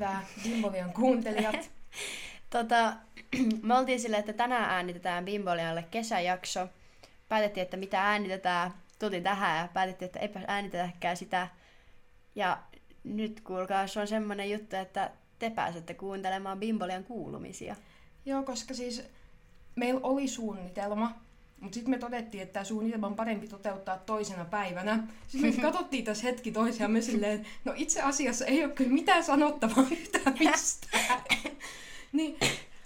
päivää, Bimbolian kuuntelijat. Tota, me oltiin silleen, että tänään äänitetään Bimbolialle kesäjakso. Päätettiin, että mitä äänitetään. Tultiin tähän ja päätettiin, että eipä äänitetäkään sitä. Ja nyt kuulkaa, se on semmonen juttu, että te pääsette kuuntelemaan Bimbolian kuulumisia. Joo, koska siis meillä oli suunnitelma, mutta sitten me todettiin, että tämä suunnitelma on parempi toteuttaa toisena päivänä. Sitten me katsottiin tässä hetki toisiamme silleen, no itse asiassa ei ole kyllä mitään sanottavaa yhtään mistään. niin,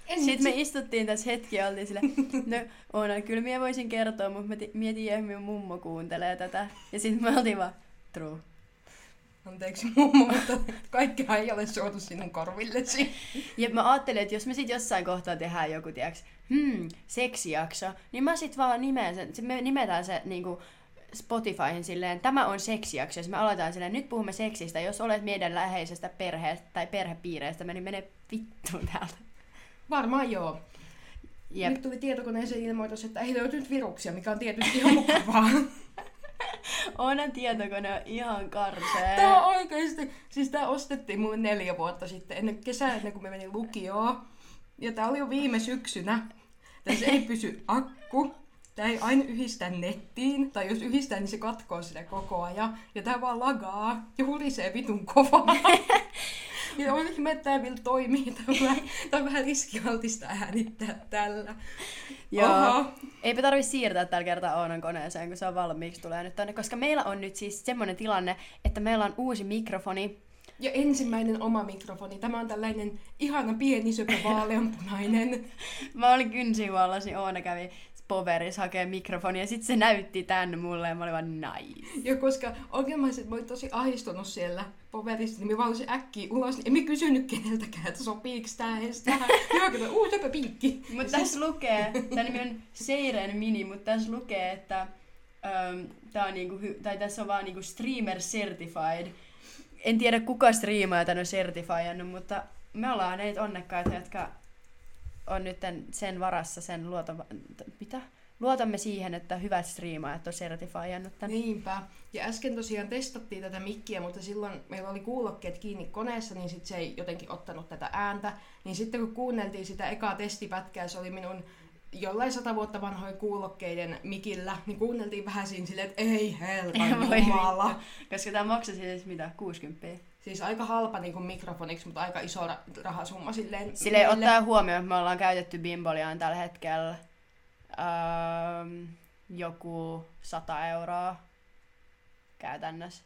en Sitten me itse- istuttiin tässä hetki ja oltiin sille, no Oona, kyllä minä voisin kertoa, mutta mä ti- mietin, että minun mummo kuuntelee tätä. Ja sitten me oltiin vaan, true. Anteeksi mummo, mutta kaikkea ei ole suotu sinun korvillesi. Ja mä ajattelin, että jos me sit jossain kohtaa tehdään joku, tiiäks, hmm, seksijakso, niin mä sit vaan nimeen sen, me nimetään se niinku Spotifyhin silleen, tämä on seksijakso, ja sit me aletaan silleen, nyt puhumme seksistä, jos olet meidän läheisestä perheestä tai perhepiireistä, niin mene vittuun täältä. Varmaan joo. Jep. Nyt tuli tietokoneeseen ilmoitus, että ei löytynyt viruksia, mikä on tietysti ihan mukavaa. Onan tietokone on ihan karsee. Tää on oikeesti, siis tää ostettiin mulle neljä vuotta sitten, ennen kesää, ennen kuin me menin lukioon. Ja tää oli jo viime syksynä. Tässä ei pysy akku. Tää ei aina yhdistä nettiin, tai jos yhdistää, niin se katkoo sitä koko ajan. Ja tää vaan lagaa ja hurisee vitun kovaa. ja on ihme, että tää vielä toimii. Tää on vähän, on vähän riskialtista äänittää tällä. Joo. Oho. Eipä tarvi siirtää tällä kertaa Oonan koneeseen, kun se on valmiiksi tulee nyt tänne. Koska meillä on nyt siis semmoinen tilanne, että meillä on uusi mikrofoni. Ja ensimmäinen oma mikrofoni. Tämä on tällainen ihana pieni söpö vaaleanpunainen. Mä olin kynsihuollossa, niin Oona kävi Poverissa hakee mikrofonia ja sitten se näytti tän mulle ja mä olin vaan nice. Ja koska mä mä olin tosi ahistunut siellä poverissa, niin mä vaan olisin äkkiä ulos, niin en mä kysynyt keneltäkään, että sopiiks tää edes tähän. Joo, kato, uu, söpö pinkki. Mutta tässä lukee, tämä nimi on Seiren Mini, mutta tässä lukee, että ähm, tää on niinku, tai tässä on vaan niinku streamer certified. En tiedä kuka striimaa tän on certifiannut, mutta me ollaan näitä onnekkaita, jotka on nyt sen varassa, sen luota... Mitä? Luotamme siihen, että hyvät striimaajat on certifiannut tän. Niinpä. Ja äsken tosiaan testattiin tätä mikkiä, mutta silloin meillä oli kuulokkeet kiinni koneessa, niin sit se ei jotenkin ottanut tätä ääntä. Niin sitten kun kuunneltiin sitä ekaa testipätkää, se oli minun jollain sata vuotta vanhojen kuulokkeiden mikillä, niin kuunneltiin vähän siinä silleen, että ei helpan Voi jumala. Koska tämä maksoi siis mitä? 60 Siis aika halpa niin kuin mikrofoniksi, mutta aika iso ra- rahasumma silleen. Silleen meille. ottaa huomioon, että me ollaan käytetty Bimboliaan tällä hetkellä öö, joku 100 euroa käytännössä.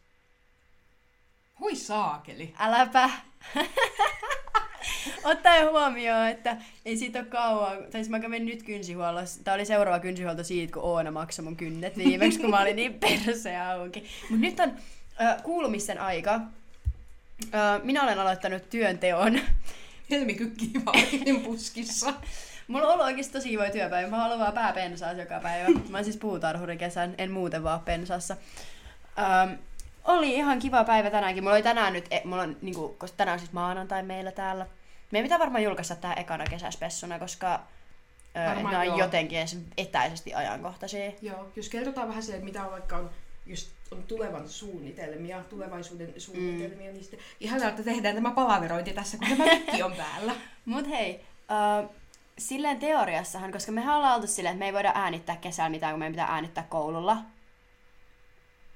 Hui saakeli. Äläpä! Ottaen huomioon, että ei siitä ole kauan, tai siis mä kävin nyt kynsihuollossa, tää oli seuraava kynsihuolto siitä, kun Oona maksoi mun kynnet viimeksi, kun mä olin niin perse auki. Mut nyt on äh, kuulumisten aika. Äh, minä olen aloittanut työnteon. Helmi kykkii vaan puskissa. Mulla on ollut oikeasti tosi kivoja työpäivä. Mä haluan vaan pääpensaa joka päivä. Mä oon siis puutarhuri kesän, en muuten vaan pensassa. Ähm, oli ihan kiva päivä tänäänkin. Mulla oli tänään nyt, e, mulla on, niinku, koska tänään on siis maanantai meillä täällä. Meidän pitää varmaan julkaista tää ekana kesäspessuna, koska ö, Varmaan nämä on joo. jotenkin edes etäisesti ajankohtaisia. Joo, jos kerrotaan vähän se, mitä on vaikka on, just on tulevan suunnitelmia, tulevaisuuden suunnitelmia, niin sitten ihanaa, että tehdään tämä palaverointi tässä, kun tämä mikki on päällä. Mut hei, äh, silleen teoriassahan, koska mehän ollaan oltu silleen, että me ei voida äänittää kesällä mitään, kun meidän pitää äänittää koululla.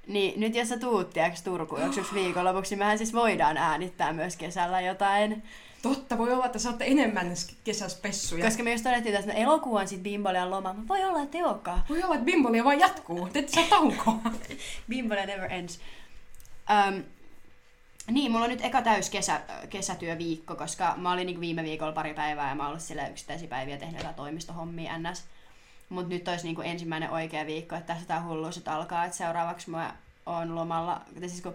Niin nyt jos sä tuut, tiiäks, Turkuun joksuksi viikonlopuksi, niin mehän siis voidaan äänittää myös kesällä jotain. Totta, voi olla, että saatte enemmän kesäspessuja. Koska me just todettiin, että elokuu on sit Bimbolian loma. Mä voi olla, että ei olekaan. Voi olla, että bimbolia vaan jatkuu, te ette saa taukoa. Bimbolia never ends. Um, niin, mulla on nyt eka täys kesä, kesätyöviikko, koska mä olin niin viime viikolla pari päivää ja mä ollut sillä yksittäisiä päiviä tehnyt jotain toimistohommia ns. Mutta nyt olisi niin ensimmäinen oikea viikko, että tässä tää hulluus alkaa, että seuraavaksi mä oon lomalla. Tai siis kun,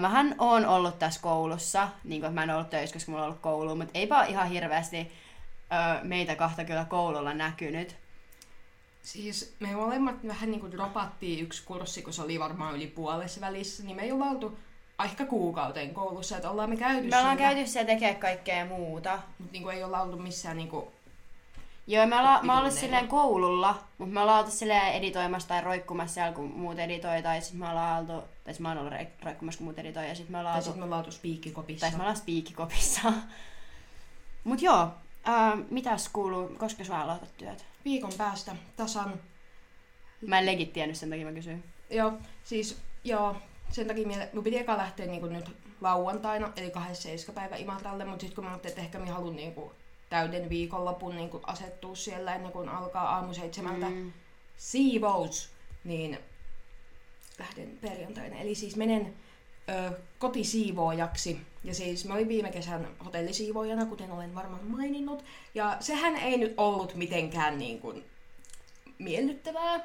mähän oon ollut tässä koulussa, niin kuin, mä en ollut töissä, koska mulla on ollut koulu, mutta eipä ihan hirveästi öö, meitä kahta kyllä koululla näkynyt. Siis me molemmat vähän niin kuin dropattiin yksi kurssi, kun se oli varmaan yli puolessa välissä, niin me ei olla oltu ehkä kuukauteen koulussa, että ollaan me käyty Me ollaan siellä, käyty siellä tekemään kaikkea muuta. mutta niin ei olla oltu missään niin kuin Joo, mä oon ollut Vituneilla. silleen koululla, mutta ollaan oltu silleen editoimassa tai roikkumassa siellä, kun muut editoi, tai sitten me ollaan oltu, tai sit mä oon ollut roikkumassa, kun muut editoi, ja sitten me ollaan Tai sitten ollaan oltu spiikkikopissa. tai me ollaan spiikkikopissa. Mut joo, ää, mitäs kuuluu, koska sä aloitat työt? Viikon päästä tasan. Mä en legit tiennyt, sen takia mä kysyin. Joo, siis joo, sen takia minä, minun piti eka lähteä niin nyt lauantaina, eli 27. päivä Imatralle, mutta sitten kun mä ajattelin, että ehkä minä haluan niin kuin täyden viikonlopun niin kuin asettua siellä ennen kuin alkaa aamu seitsemältä Mm. siivous, niin lähden perjantaina. Eli siis menen ö, kotisiivoojaksi. Ja siis mä olin viime kesän hotellisiivoojana, kuten olen varmaan maininnut. Ja sehän ei nyt ollut mitenkään niin kuin miellyttävää.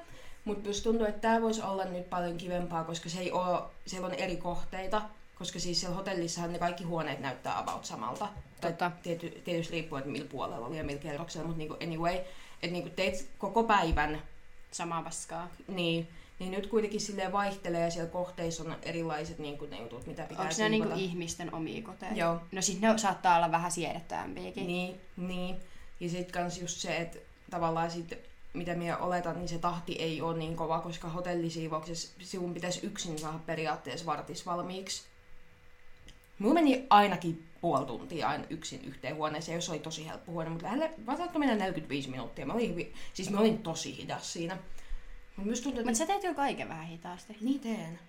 Mutta myös tuntuu, että tämä voisi olla nyt paljon kivempaa, koska se ei ole, siellä on eri kohteita. Koska siis siellä hotellissahan ne kaikki huoneet näyttää about samalta. Tai Totta. Tiety, tietysti riippuu, että millä puolella oli ja millä kerroksella, mutta niinku anyway, että niinku teet koko päivän Samaa paskaa. niin, niin nyt kuitenkin silleen vaihtelee ja siellä kohteissa on erilaiset niin kuin, ne jutut, mitä pitää Onko ne niinku siivota. ihmisten omia koteja? Joo. No sit ne saattaa olla vähän siedettävämpiäkin. Niin, niin. Ja sitten kans just se, että tavallaan sit, mitä minä oletan, niin se tahti ei ole niin kova, koska hotellisiivouksessa sinun pitäisi yksin saada periaatteessa vartis valmiiksi. Mulla meni ainakin puoli tuntia aina yksin yhteen huoneeseen, jos oli tosi helppo huone, mutta lähelle varmaan mennä 45 minuuttia. Mä olin hyvin, siis mä olin tosi hidas siinä. Mutta myös tuntuu, että Mutta sä teet jo kaiken vähän hitaasti. niin teen.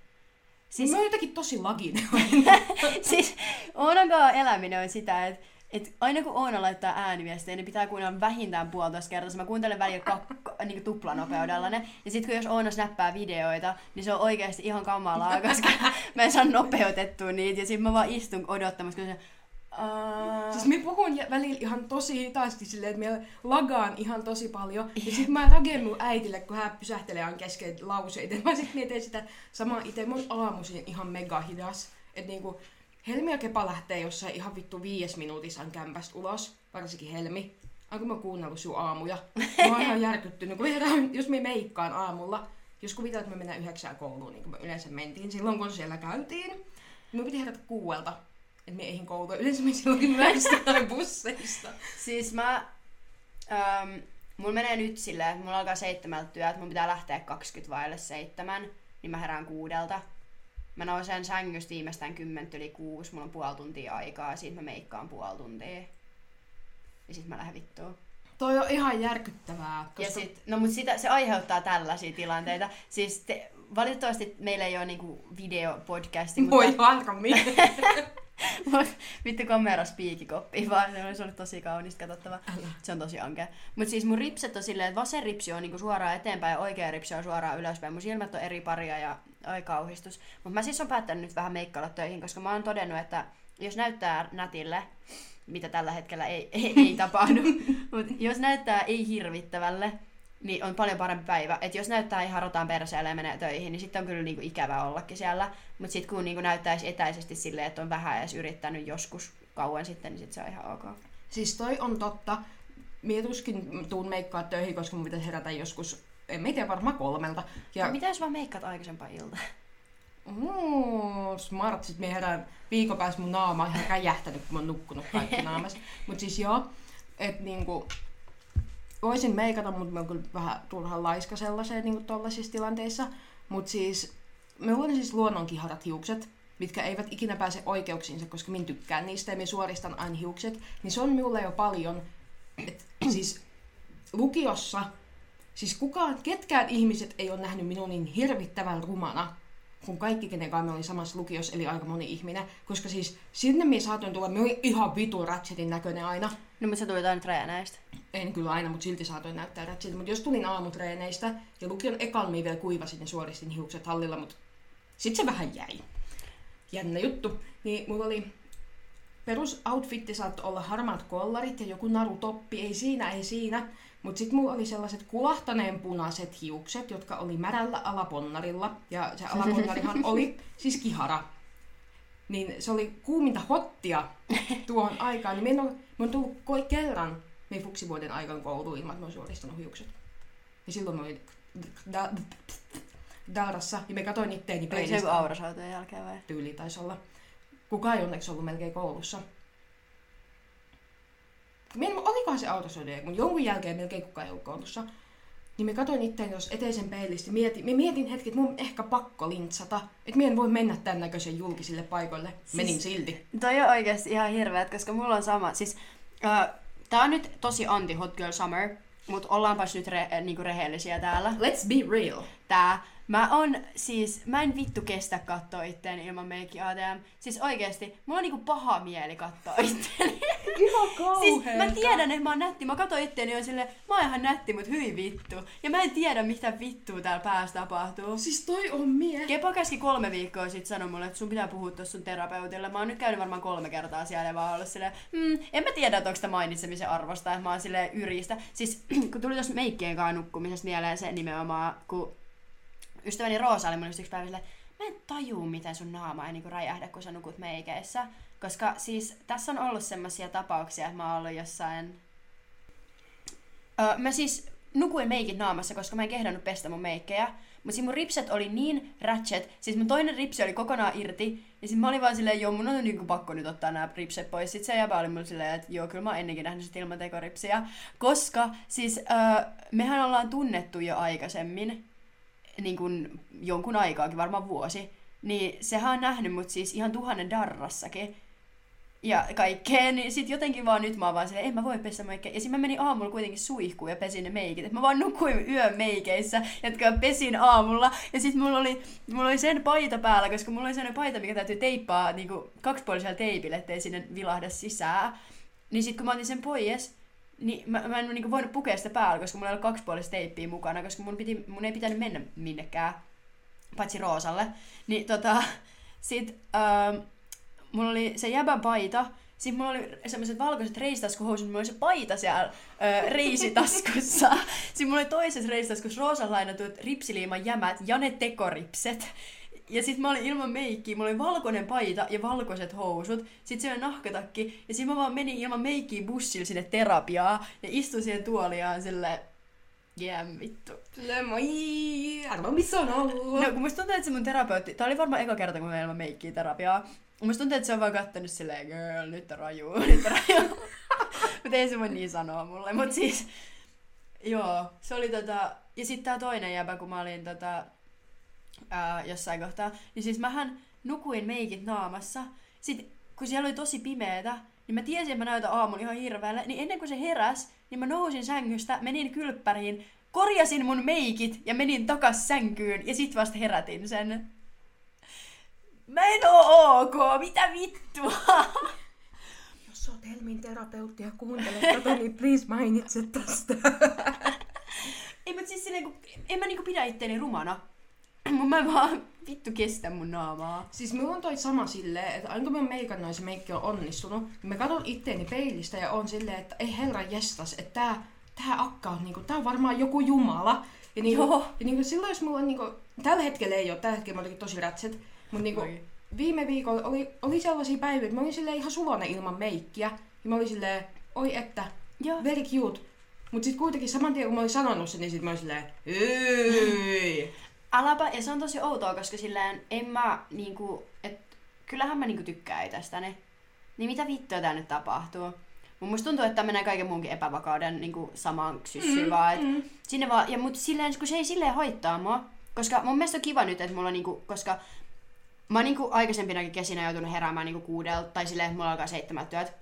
Siis-. Mä oon jotenkin tosi laginen. siis Oonan kanssa eläminen on sitä, että et aina kun Oona laittaa ääniviestejä, niin pitää kuunnella vähintään puolitoista kertaa. Mä kuuntelen välillä kak- niin tuplanopeudella ne. Ja sitten kun jos Oona snappaa videoita, niin se on oikeasti ihan kamalaa, koska mä en saa nopeutettua niitä. Ja sitten mä vaan istun odottamassa, kun se... Aa... Siis mä puhun välillä ihan tosi hitaasti silleen, että mä lagaan ihan tosi paljon. Ja sit mä raken mun äitille, kun hän pysähtelee aina kesken lauseita. Mä sit mietin sitä samaa itse. Mä oon aamuisin ihan mega hidas. Että niinku Helmi ja Kepa lähtee jossain ihan vittu viides minuutissa kämpästä ulos. Varsinkin Helmi. Onko mä kuunnellut sun aamuja? Mä oon ihan järkyttynyt. Kun herään, jos me meikkaan aamulla, jos kuvitellaan, että me mennään yhdeksään kouluun, niin kuin me yleensä mentiin, silloin kun siellä käytiin, me piti herätä kuuelta, että me eihin. Yleensä me silloin myöhästään busseista. Siis mä... Ähm, mulla menee nyt silleen, että mulla alkaa seitsemältä työt, mun pitää lähteä 20 vaille seitsemän, niin mä herään kuudelta. Mä nousen sängystä viimeistään kymmentä yli kuusi, mulla on puoli tuntia aikaa, siitä mä meikkaan puoli tuntia. Ja sit mä lähden vittuun. Toi on ihan järkyttävää. Koska... Ja sit, no mut sitä, se aiheuttaa tällaisia tilanteita. Siis te, valitettavasti meillä ei ole niinku videopodcasti, Voi mutta harmi. Mut vittu kamera spiikikoppi, vaan se olisi ollut tosi kaunista katsottava. Älä. Se on tosi ankea. Mut siis mun ripset on silleen, että vasen ripsi on niinku suoraan eteenpäin ja oikea ripsi on suoraan ylöspäin. Mun silmät on eri paria ja ai kauhistus. Mut mä siis on päättänyt nyt vähän meikkailla töihin, koska mä oon todennut, että jos näyttää nätille, mitä tällä hetkellä ei, ei, ei tapahdu, mutta jos näyttää ei hirvittävälle, niin on paljon parempi päivä. Et jos näyttää ihan rotaan perseelle ja menee töihin, niin sitten on kyllä niinku ikävä ollakin siellä. Mutta sitten kun niinku näyttäisi etäisesti silleen, että on vähän edes yrittänyt joskus kauan sitten, niin sit se on ihan ok. Siis toi on totta. Mie tuskin tuun meikkaa töihin, koska mun pitäisi herätä joskus, en mä tiedä, varmaan kolmelta. Ja... Ja Mitä jos vaan meikkaat aikaisempaa iltaa? mm, smart, sit mie herään viikon päästä mun naama on ihan räjähtänyt, kun mä oon nukkunut kaikki naamassa. Mut siis joo, että niinku, voisin meikata, mutta mä oon kyllä vähän turhan laiska sellaiseen niinku tollasissa tilanteissa. Mut siis, me on siis luonnonkiharat hiukset, mitkä eivät ikinä pääse oikeuksiinsa, koska min tykkään niistä ja minä suoristan aina hiukset, niin se on minulle jo paljon. Et, siis lukiossa, siis kukaan, ketkään ihmiset ei ole nähnyt minun niin hirvittävän rumana, kun kaikki, kenen kanssa me oli samassa lukiossa, eli aika moni ihminen. Koska siis sinne minä saatoin tulla, me oli ihan vitu ratchetin näköinen aina. No mutta se tuli jotain treeneistä. En kyllä aina, mutta silti saatoin näyttää ratchetin. Mutta jos tulin aamutreeneistä ja lukion ekan minä vielä kuivasin ja suoristin hiukset hallilla, mutta sitten se vähän jäi. Jännä juttu. Niin mulla oli perusoutfitti saattoi olla harmaat kollarit ja joku narutoppi, ei siinä, ei siinä. Mutta sitten mulla oli sellaiset kulahtaneen punaiset hiukset, jotka oli märällä alaponnarilla. Ja se alaponnarihan oli siis kihara. Niin se oli kuuminta hottia tuohon aikaan. Niin mä oon tullut ko- kerran meidän fuksivuoden aikaan kouluun ilman, että mä oon suoristanut hiukset. Ja silloin mä olin da- Darassa ja me katsoin itteeni Oliko se peilistä. joku aurasautojen jälkeen vai? Tyyli taisi olla. Kukaan ei onneksi ollut melkein koulussa. Mie, olikohan se autossa kun jonkun jälkeen melkein kukaan ei ollut koulussa. Niin mä katsoin itseäni tuossa eteisen peilistä mietin, mä mietin hetki, että mun on ehkä pakko lintsata. Että mä en voi mennä tämän näköisen julkisille paikoille. Menin silti. Toi on oikeasti ihan hirveet, koska mulla on sama. Siis, äh, tää on nyt tosi anti Hot Girl Summer, mutta ollaanpas nyt re, äh, niinku rehellisiä täällä. Let's be real. Tää. Mä on siis, mä en vittu kestä katsoa itteeni ilman meikki ATM. Siis oikeesti, mulla on niinku paha mieli katsoa itteeni. Ihan Siis mä tiedän, että mä oon nätti. Mä katsoin itteeni ja silleen, mä oon ihan nätti, mut hyi vittu. Ja mä en tiedä, mitä vittua täällä päässä tapahtuu. Siis toi on mie. Kepa käski kolme viikkoa sitten sanoi mulle, että sun pitää puhua tuossa sun terapeutille. Mä oon nyt käynyt varmaan kolme kertaa siellä ja vaan ollut silleen, mm, en mä tiedä, että onko sitä mainitsemisen arvosta, että mä oon silleen yristä. Siis kun tuli tuossa meikkien kanssa nukkumisesta mieleen se nimenomaan, kun ystäväni Roosa oli mun yksi päivä silleen, mä en tajuu, miten sun naama ei niinku räjähdä, kun sä nukut meikeissä. Koska siis tässä on ollut semmoisia tapauksia, että mä oon ollut jossain... Öö, mä siis nukuin meikit naamassa, koska mä en kehdannut pestä mun meikkejä. Mutta siis mun ripset oli niin ratchet, siis mun toinen ripsi oli kokonaan irti, ja siis mä olin vaan silleen, joo, mun on niinku pakko nyt ottaa nämä ripset pois. Sitten se jäbä oli mulle silleen, että joo, kyllä mä oon ennenkin nähnyt sit ilman tekoripsiä. Koska siis öö, mehän ollaan tunnettu jo aikaisemmin, niin kuin jonkun aikaakin, varmaan vuosi. Niin sehän on nähnyt mut siis ihan tuhannen darrassakin ja kaikkea, niin sit jotenkin vaan nyt mä oon vaan silleen, en mä voi pestä meikkiä. Ja sit mä menin aamulla kuitenkin suihkuun ja pesin ne meikit. Et mä vaan nukuin yön meikeissä, jotka pesin aamulla. Ja sit mulla oli, mulla oli sen paita päällä, koska mulla oli sellainen paita, mikä täytyy teippaa niin kaksipuolisella teipillä, ettei sinne vilahda sisään. Niin sit kun mä otin sen pois, niin mä, mä en niin voinut pukea sitä päällä, koska mulla oli kaksipuolista teippiä mukana, koska mun, piti, mun ei pitänyt mennä minnekään, paitsi Roosalle. Niin tota, sit... Ähm, mulla oli se jäbän paita, sitten mulla oli semmoiset valkoiset reistaskuhousut, mulla oli se paita siellä ö, reisitaskussa. Sitten mulla oli toisessa reisitaskussa roosan lainatut ripsiliiman jämät ja ne tekoripset. Ja sitten mä olin ilman meikkiä, mulla oli valkoinen paita ja valkoiset housut, sitten se oli nahkatakki, ja sitten mä vaan menin ilman meikkiä bussilla sinne terapiaa, ja istuin siihen tuoliaan silleen, Yeah, vittu. Silleen moi, arvo missä on ollut. No kun musta tuntuu, että se mun terapeutti, tää oli varmaan eka kerta, kun mä ilman meikkiä terapiaa, Musta tuntuu, että se on vaan kattonut silleen, girl, nyt on raju, nyt on raju. Mutta ei se voi niin sanoa mulle. Mutta siis, joo, se oli tota... Ja sitten tää toinen jäbä, kun mä olin tota, ää, jossain kohtaa, niin siis mähän nukuin meikit naamassa. Sitten kun siellä oli tosi pimeetä, niin mä tiesin, että mä näytän aamulla ihan hirveälle. Niin ennen kuin se heräs, niin mä nousin sängystä, menin kylppäriin, korjasin mun meikit ja menin takas sänkyyn ja sit vasta herätin sen. Mä en oo ok, mitä vittua? Jos oot Helmin terapeutti ja kuuntelet tätä, niin please mainitse tästä. Ei, mutta siis silleen, kun, en mä niinku pidä itteeni rumana. Mun mä vaan vittu kestä mun naamaa. Siis mulla on toi sama silleen, että aina kun mä meikannut se meikki on onnistunut, niin mä katson itteeni peilistä ja on silleen, että ei herra jestas, että tää, tää akka on niinku, tää on varmaan joku jumala. Ja, niinku, Joo. ja niinku, silloin jos mulla on niinku, tällä hetkellä ei ole, tällä hetkellä mä olin tosi rätset, mutta niinku, viime viikolla oli, oli sellaisia päiviä, että mä olin silleen ihan sulonen ilman meikkiä. Ja mä olin silleen, oi että, Joo. very cute. Mut sit kuitenkin saman tien kun mä olin sanonut sen, niin sit mä olin silleen, ei. Alapa, ja se on tosi outoa, koska silleen en mä niinku, et kyllähän mä niinku tykkään itsestäni. Niin mitä vittua tää nyt tapahtuu? Mun musta tuntuu, että menee kaiken muunkin epävakauden niin samaan syssyyn mm, vaan. Et mm. Sinne vaan, ja mut silleen, kun se ei silleen haittaa mua. Koska mun mielestä on kiva nyt, että mulla niinku, koska Mä oon niinku aikaisempinakin kesinä joutunut heräämään niinku kuudelta, tai silleen, että mulla alkaa seitsemät työt.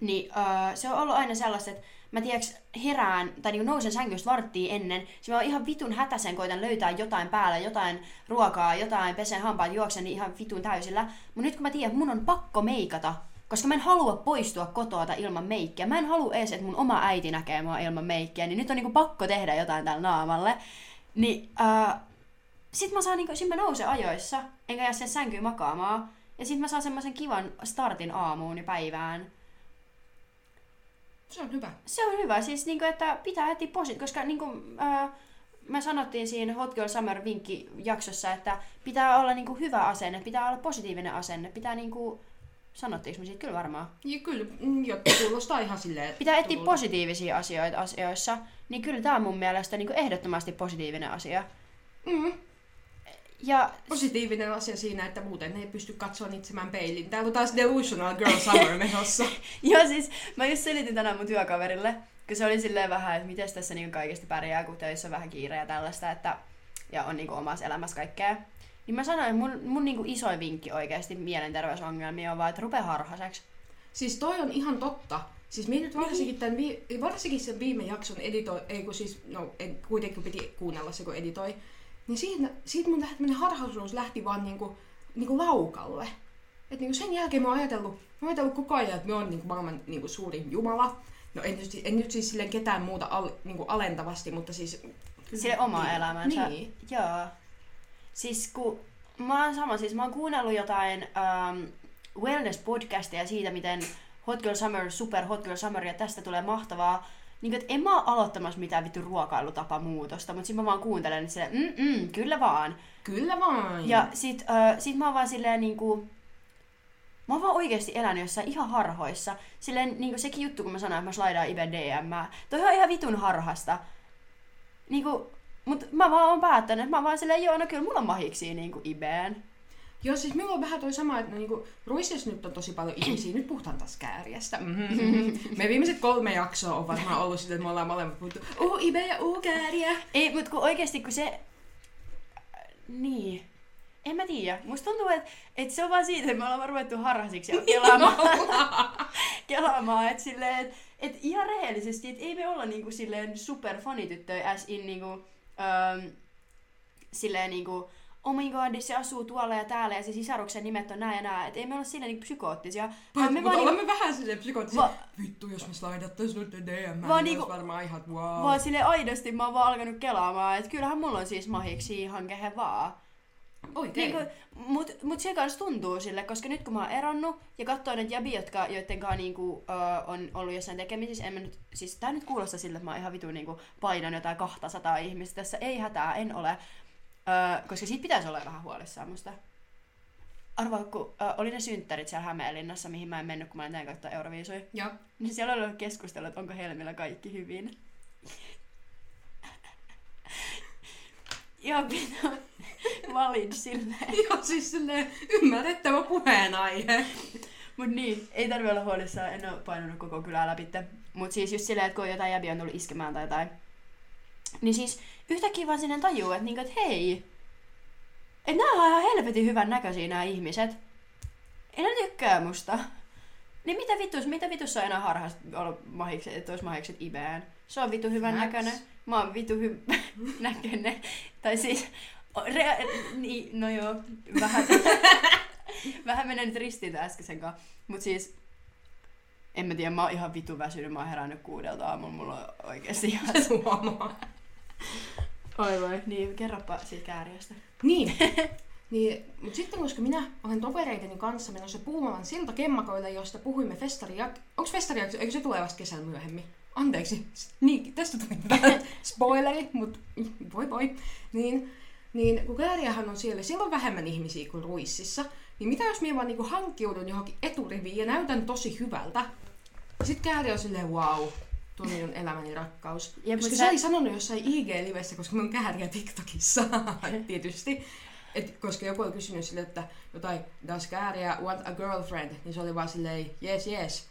Niin öö, se on ollut aina sellaista, että mä tiedäks herään, tai niinku nousen sängystä varttia ennen, siis mä ihan vitun hätäsen, koitan löytää jotain päällä, jotain ruokaa, jotain, pesen hampaat, juoksen niin ihan vitun täysillä. Mutta nyt kun mä tiedän, että mun on pakko meikata, koska mä en halua poistua kotoa ilman meikkiä. Mä en halua edes, että mun oma äiti näkee mua ilman meikkiä, niin nyt on niinku pakko tehdä jotain tällä naamalle. Niin öö, sitten mä saan niinku, sit mä nousen ajoissa, enkä jää sen sänkyyn makaamaan. Ja sitten mä saan semmoisen kivan startin aamuun ja päivään. Se on hyvä. Se on hyvä, siis niinku, että pitää etsiä posit, koska niinku, ää, me sanottiin siinä Hot Girl Summer vinkki jaksossa, että pitää olla niinku hyvä asenne, pitää olla positiivinen asenne, pitää niinku, sanottiinko me siitä kyllä varmaan? Ja kyllä, mm, jo, kuulostaa ihan silleen. Pitää etsiä positiivisia asioita asioissa, niin kyllä tämä on mun mielestä niinku ehdottomasti positiivinen asia. Mm. Ja Positiivinen asia siinä, että muuten ne ei pysty katsoa itsemään peilin. Täällä on taas Delusional Girl Summer menossa. Joo, siis mä just selitin tänään mun työkaverille, kun se oli silleen vähän, että miten tässä niinku kaikesti pärjää, kun töissä on vähän kiire ja tällaista, että, ja on niinku omassa elämässä kaikkea. Niin mä sanoin, että mun, mun niinku isoin vinkki oikeasti mielenterveysongelmia on vaan, että rupea harhaseksi. Siis toi on ihan totta. Siis minä nyt varsinkin, tämän, varsinkin sen viime jakson editoi, ei kun siis, no en, kuitenkin piti kuunnella se kun editoi, niin siitä, siitä mun tämmönen harhaisuus lähti vaan niinku, niinku laukalle. Et niinku sen jälkeen mä oon ajatellut, mä oon ajatellut koko ajan, että mä oon niinku maailman niinku suurin jumala. No en nyt, en nyt siis silleen ketään muuta al, niinku alentavasti, mutta siis... Sille oma niin, elämänsä. Niin. Joo. Siis kun mä oon sama, siis mä oon kuunnellut jotain um, wellness-podcastia siitä, miten Hot Girl Summer, super Hot Girl Summer, ja tästä tulee mahtavaa. Niin että en mä oo aloittamassa mitään vittu ruokailutapa muutosta, mutta sit mä vaan kuuntelen, että silleen, mm, mm, kyllä vaan. Kyllä vaan. Ja sit, äh, sit mä oon vaan silleen niinku... Mä oon vaan oikeesti elänyt jossain ihan harhoissa. Silleen niinku sekin juttu, kun mä sanoin, että mä slaidaan Iben DM. Toi on ihan vitun harhasta. Niinku, mut mä vaan oon päättänyt, että mä vaan silleen, joo, no kyllä mulla on mahiksi niinku Ibeen. Joo, siis minulla on vähän toi sama, että no, niinku, Ruississa nyt on tosi paljon ihmisiä. Nyt puhutaan taas kääriästä. Mm-hmm. Me viimeiset kolme jaksoa on varmaan ollut sitä, että me ollaan molemmat puhuttu uu ibe ja uu kääriä. Ei, mut kun oikeesti kun se... Niin. En mä tiedä. Musta tuntuu, että, että se on vaan siitä, että me ollaan vaan ruvettu harhasiksi ja kelaamaan. kelaamaan, että silleen, että, että ihan rehellisesti, että ei me olla niinku silleen super fanityttöjä as in niinku, ähm, silleen niinku, oh my god, se asuu tuolla ja täällä ja se sisaruksen nimet on näin ja näin. Että ei me olla silleen niinku psykoottisia. Vaan me vaan, olemme niinku, vähän silleen psykoottisia. Va- Vittu, jos me slaidattais nyt DM, Vaan vaan niinku- varmaan ihan wow. vaan silleen aidosti mä oon vaan alkanut kelaamaan, että kyllähän mulla on siis mahiksi ihan kehe vaan. Oikein. Niinku, mut, mut se kanssa tuntuu sille, koska nyt kun mä oon eronnut ja katsoin näitä jäbi, jotka, joiden kanssa niinku, ö, on ollut jossain tekemisissä, en mä nyt, siis tää nyt kuulostaa sille, että mä oon ihan vitu niinku, painan jotain 200 ihmistä tässä, ei hätää, en ole, ö, koska siitä pitäisi olla vähän huolissaan musta. Arvaa, kun ö, oli ne synttärit siellä Hämeenlinnassa, mihin mä en mennyt, kun mä en tein katsoa Euroviisuja, Ja niin siellä oli ollut keskustelu, että onko Helmillä kaikki hyvin. Ja minä valin silleen. ihan siis silleen ymmärrettävä puheenaihe. Mut niin, ei tarvi olla huolissaan, en oo painunut koko kylää läpi. Mut siis just silleen, että kun jotain jäbiä on tullut iskemään tai jotain. Niin siis yhtäkkiä vaan sinne tajuu, että, niinku, että hei, että nää on ihan helvetin hyvän näköisiä nämä ihmiset. Ei ne tykkää musta. Niin mitä vitus, mitä vitus on enää harhasta olla mahiksi, että olisi mahikset ibeen? Se on vitu hyvän näköinen. Mä oon vitu hy- näköinen. Tai siis, rea- niin, no joo, vähän, vähän menee nyt ristiin tämän äskeisen kanssa. Mut siis, en mä tiedä, mä oon ihan vitu väsynyt. Mä oon herännyt kuudelta aamulla. Mulla on oikeesti ihan... Se huomaa. Oi voi. Niin, kerropa siitä kääriästä. Niin. niin, mutta sitten koska minä olen tovereiteni kanssa menossa Puumalan siltakemmakoille, josta puhuimme festari Onko festari eikö se tule vasta kesällä myöhemmin? Anteeksi. Niin, tästä tuli vähän spoileri, mutta voi voi. Niin, niin kun Kääriähän on siellä, siellä on vähemmän ihmisiä kuin Ruississa, niin mitä jos minä vaan niinku hankkiudun johonkin eturiviin ja näytän tosi hyvältä? Sitten Kääri on silleen, wow, tuo minun elämäni rakkaus. Ja koska mut se sä- oli sanonut jossain IG-livessä, koska mun Kääriä TikTokissa tietysti. Et, koska joku oli kysynyt sille, että jotain, does Kääriä want a girlfriend? Niin se oli vaan silleen, yes, yes.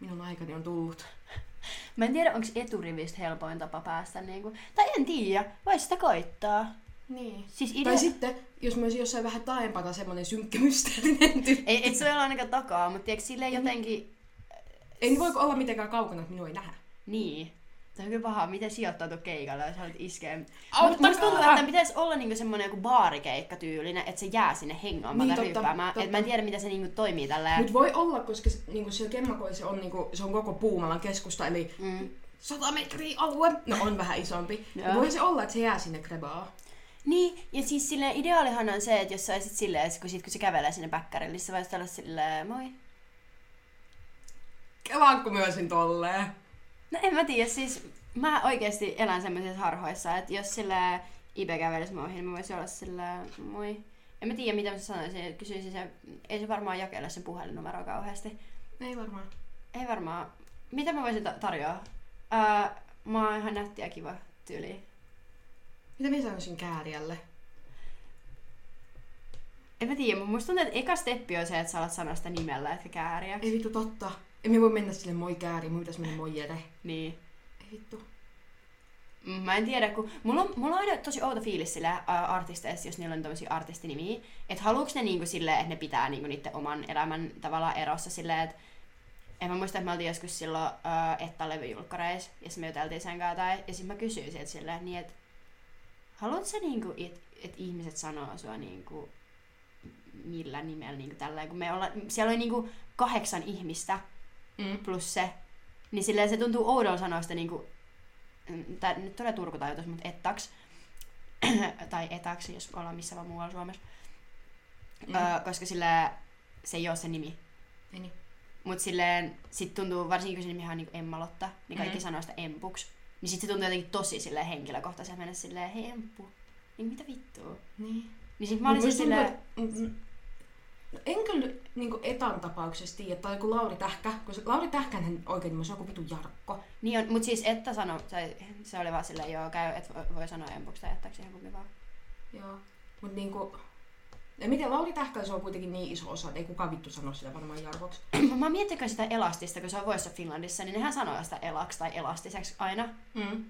Minun aikani on tullut. Mä en tiedä, onko eturivistä helpoin tapa päästä niinku... Tai en tiedä, vai sitä koittaa. Niin. Siis idea... Tai sitten, jos mä olisin jossain vähän taempana semmonen synkkämysteerinen tyyppi. Ei, et se ole ainakaan takaa, mutta tiedätkö, silleen jotenkin... Ei niin voi olla mitenkään kaukana, että minua ei nähdä. Niin. Se on kyllä paha, miten sijoittautua keikalle, jos haluat iskeä. Mutta musta tuntuu, että pitäisi olla niinku semmoinen joku baarikeikka tyylinen, että se jää sinne hengaamaan Niin, tai totta, totta. Et mä en tiedä, miten se niinku toimii tällä. Mutta voi olla, koska se, niinku siellä Kemmakoilla se on, niinku, se on koko Puumalan keskusta, eli Mm. 100 metriä alue. No on vähän isompi. Ja voi se olla, että se jää sinne krebaa. Niin, ja siis sille ideaalihan on se, että jos sä olisit silleen, kun, sit, kun se kävelee sinne päkkärille, niin sä voisit olla silleen, moi. Kelaanko myösin tolleen? No en mä tiedä, siis mä oikeasti elän semmoisissa harhoissa, että jos sille Ibe kävelisi mua ohi, niin mä voisin olla silleen, moi. En mä tiedä, mitä mä sanoisin, kysyisin se, ei se varmaan jakele sen puhelinnumeroa kauheasti. Ei varmaan. Ei varmaan. Mitä mä voisin ta- tarjoa? Ää, mä oon ihan nätti ja kiva tyyli. Mitä minä sanoisin Kääriälle? En mä tiedä, mutta musta tuntuu, että eka steppi on se, että sä alat sanoa sitä nimellä, etkä kääriä. Ei vittu totta. Emme voi mennä sille moi kääri, mun pitäisi mennä moi jere. Niin. Ei vittu. Mm, Mä en tiedä, kun mulla on, mulla on aina tosi outo fiilis sillä artisteissa, jos niillä on tämmöisiä artistinimiä, että haluuks ne niinku silleen, että ne pitää niinku niiden oman elämän tavallaan erossa silleen, että en mä muista, että me oltiin joskus silloin äh, Etta-levyjulkkareissa, ja sitten me juteltiin sen kanssa, tai, ja sitten mä kysyin sieltä silleen, niin että haluatko sä niinku, että et ihmiset sanoo sua niinku, millä nimellä niinku tällä, kun me olla, siellä oli niinku kahdeksan ihmistä Mm. plus se, niin silleen se tuntuu oudolta sanoa sitä niinku, mm, tää nyt tulee Turku tai jotain, mutta ettaks, tai etaksi, jos ollaan missä vaan muualla Suomessa, Mm. mm. öö, koska sillä se ei ole se nimi. Niin. Mut silleen, sit tuntuu, varsinkin kun se nimi on niinku Emma Lotta, niin kaikki mm. sanoo sitä Empuks. Niin sit se tuntuu jotenkin tosi silleen henkilökohtaisesti mennä silleen, hei Empu, niin mitä vittua? Niin. Niin sit mä olin Mut siis silleen, tuntuu, mm, En kyllä niin etan tapauksessa tiedä, tai joku Lauri Tähkä, koska Lauri Tähkänhän oikein nimi, se on joku vitu Jarkko. niin on, mut siis että sano, se, se oli vaan silleen, joo käy, että voi, voi sanoa Empuks tai jättääks ihan kumpi vaan. Joo. Mut niinku... Ja miten Lauri Tähkä, se on kuitenkin niin iso osa, että ei kukaan vittu sano sitä varmaan Jarkoksi. mä miettikö sitä elastista, kun se on of Finlandissa, niin nehän sanoo sitä elaks tai elastiseksi aina. Mm.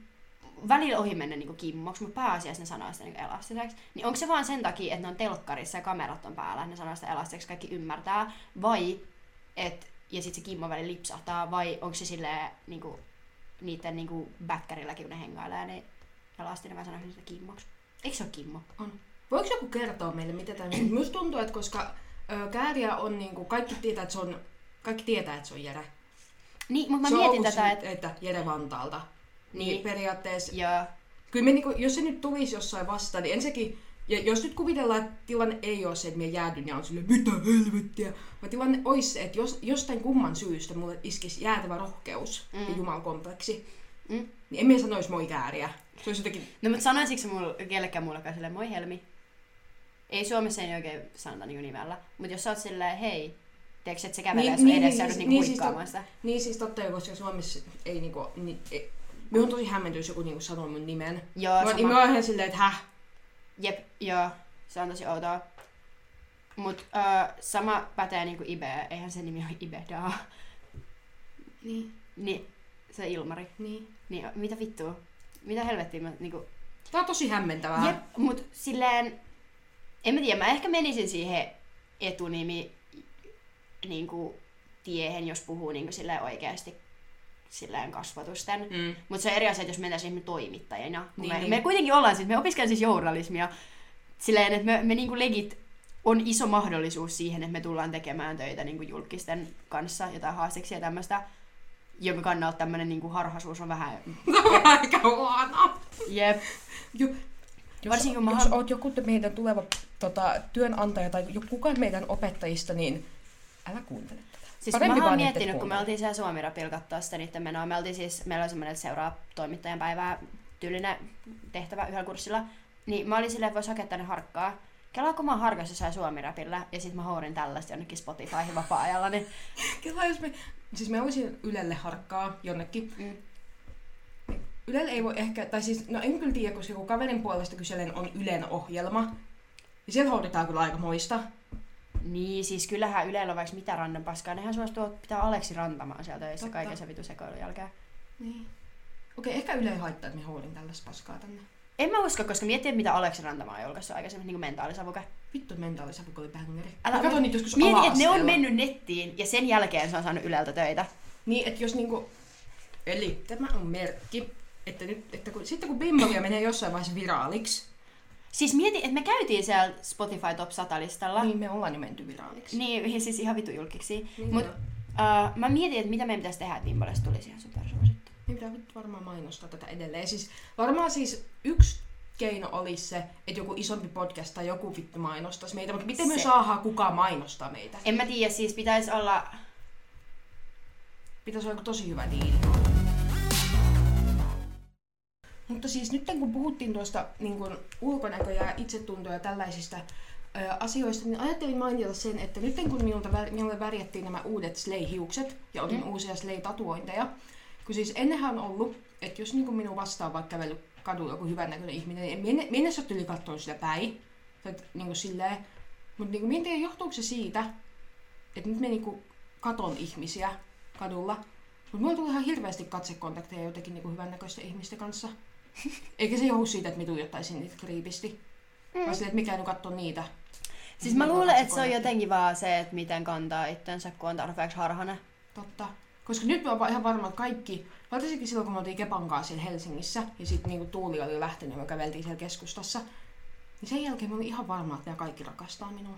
Välillä ohi mennä niin kimmoksi, mutta pääasiassa ne sanoo sitä niin elastiseksi. Niin onko se vaan sen takia, että ne on telkkarissa ja kamerat on päällä, että ne sanoo sitä elastiseksi, kaikki ymmärtää, vai et, ja sitten se kimmo välillä lipsahtaa, vai onko se silleen niin kuin, niiden niin kuin bäkkärilläkin, kun ne hengailee, niin elastinen vai sanoo sitä kimmoksi? Eikö se ole kimmo? On. Voiko joku kertoa meille, mitä tämä on? Musta tuntuu, että koska ö, kääriä on niinku, kaikki tietää, että se on, kaikki tietää, että se on Jere. Niin, mutta mä se mietin tätä, että... että Jere Vantaalta. Niin, Niin. periaatteessa, Joo, kyllä me niinku, jos se nyt tulisi jossain vastaan, niin ensinnäkin, ja jos nyt kuvitellaan, että tilanne ei ole se, että me jäädyn ja on silleen, mitä helvettiä, vaan tilanne olisi se, että jos, jostain kumman syystä mulle iskisi jäätävä rohkeus mm. ja jumalkompleksi, Mm. niin emme sanoisi moi kääriä. Se olisi jotenkin, No mutta sanoisitko sä mulle, kellekään mullekaan silleen, moi Helmi? Ei Suomessa ei oikein sanota niin nimellä. Mutta jos sä oot silleen, hei, tiedätkö, että se kävelee Niin, niin, sun niin, edessä niin, ja niin, niin, niin, siis sitä. niin siis totta koska Suomessa ei niinku, niin, ei, on tosi hämmentynyt, jos joku niinku sanoo mun nimen. Joo, Mä, niin sama. mä oon ihan silleen, että häh? Jep, joo, se on tosi outoa. Mut äh, sama pätee niinku Ibe, eihän se nimi ole Ibeda. Niin, Niin, se Ilmari. niin. Niin, mitä vittua? Mitä helvettiä mä niinku... Tää on tosi hämmentävää. Jep, mut silleen... En mä tiedä, mä ehkä menisin siihen etunimi niinku tiehen, jos puhuu niinku silleen oikeasti silleen kasvatusten. Mm. Mutta se on eri asia, että jos mentäisiin toimittajina. Niin, me, niin. me kuitenkin ollaan siis, me opiskellaan siis journalismia silleen, että me, me niinku legit on iso mahdollisuus siihen, että me tullaan tekemään töitä niinku julkisten kanssa, jotain haasteeksi ja tämmöistä, jonka kannalta tämmöinen niinku harhaisuus on vähän... Aika huono. Jep. Jo, jos, Varsinkin kun mä jos oot joku meidän tuleva tota, työnantaja tai joku kukaan meidän opettajista, niin älä kuuntele. Siis Parempi mä oon miettinyt, kun me oltiin siellä Suomi-rapilla katsoa sitä niiden menoa. Me oltiin siis, meillä oli semmoinen, seuraa toimittajan päivää tyylinen tehtävä yhdellä kurssilla. Niin mä olin silleen, että vois hakea tänne harkkaa. Kelaa, kun mä oon harkassa jossain Suomi-rapilla ja sit mä hourin tällaista jonnekin Spotifyhin vapaa-ajalla, niin Kela, jos me, siis me olisin Ylelle harkkaa jonnekin. Mm. Ylelle ei voi ehkä, tai siis, no en kyllä tiedä, koska kun kaverin puolesta kyselen on Ylen ohjelma. Ja siellä houditaan kyllä aika moista. Niin, siis kyllähän Ylellä on vaikka mitä random paskaa. Nehän suostuu pitää Aleksi rantamaan sieltä töissä Totta. kaiken se vitu sekoilun jälkeen. Niin. Okei, ehkä Yle ei haittaa, että me houdin tällaista paskaa tänne. En mä usko, koska miettii, että mitä Aleksi Rantamaa on julkaissut aikaisemmin, niin kuin mentaalisavuke. Vittu, mentaalisavuko oli bangeri. Älä- Mä katsoin niitä joskus Mieti, että ne on mennyt nettiin ja sen jälkeen se on saanut Yleltä töitä. Niin, että jos niinku... Eli tämä on merkki, että, nyt, että kun, sitten kun Bimbolia menee jossain vaiheessa viraaliksi, Siis mieti, että me käytiin siellä Spotify Top 100-listalla. niin me ollaan jo menty viraaliksi. Niin, siis ihan vitu julkiksi. Niin Mut uh, mä mietin, että mitä meidän pitäisi tehdä, että Bimbolesta tulisi ihan supersuosittu. Niin pitää varmaan mainostaa tätä edelleen. Siis varmaan siis yksi keino olisi se, että joku isompi podcast tai joku vittu mainostaisi meitä, mutta miten me Se. saadaan kukaan mainostaa meitä? En mä tiedä, siis pitäisi olla... Pitäisi olla joku tosi hyvä diili. Mutta siis nyt kun puhuttiin tuosta niin kun ulkonäkö- ja itsetunto ja tällaisista ö, asioista, niin ajattelin mainita sen, että nyt kun minulta, minulle värjättiin nämä uudet Slay-hiukset ja otin Mm. uusia Slay-tatuointeja, kun siis ennenhän on ollut, että jos niin minun vastaan vaikka kävellyt kadulla joku hyvännäköinen ihminen, niin minne, minne sä oot yli katsoa sitä päin, tai niin kuin silleen, Mutta niinku, mä en tiedä, johtuuko se siitä, että nyt mä niinku katon ihmisiä kadulla. Mutta mulla tulee ihan hirveästi katsekontakteja jotenkin niinku hyvännäköisten ihmisten kanssa. Eikä se johdu siitä, että mä tuijottaisin niitä kriipisti. Mm. Vaan silleen, että mikä nyt katsoo niitä. Siis mä luulen, että se on jotenkin vaan se, että miten kantaa itsensä, kun on tarpeeksi harhainen. Totta. Koska nyt mä oon ihan varma, että kaikki, varsinkin silloin kun me oltiin Kepan kanssa siellä Helsingissä, ja sitten niinku Tuuli oli jo lähtenyt, ja me käveltiin siellä keskustassa, niin sen jälkeen mä olin ihan varma, että nämä kaikki rakastaa minua.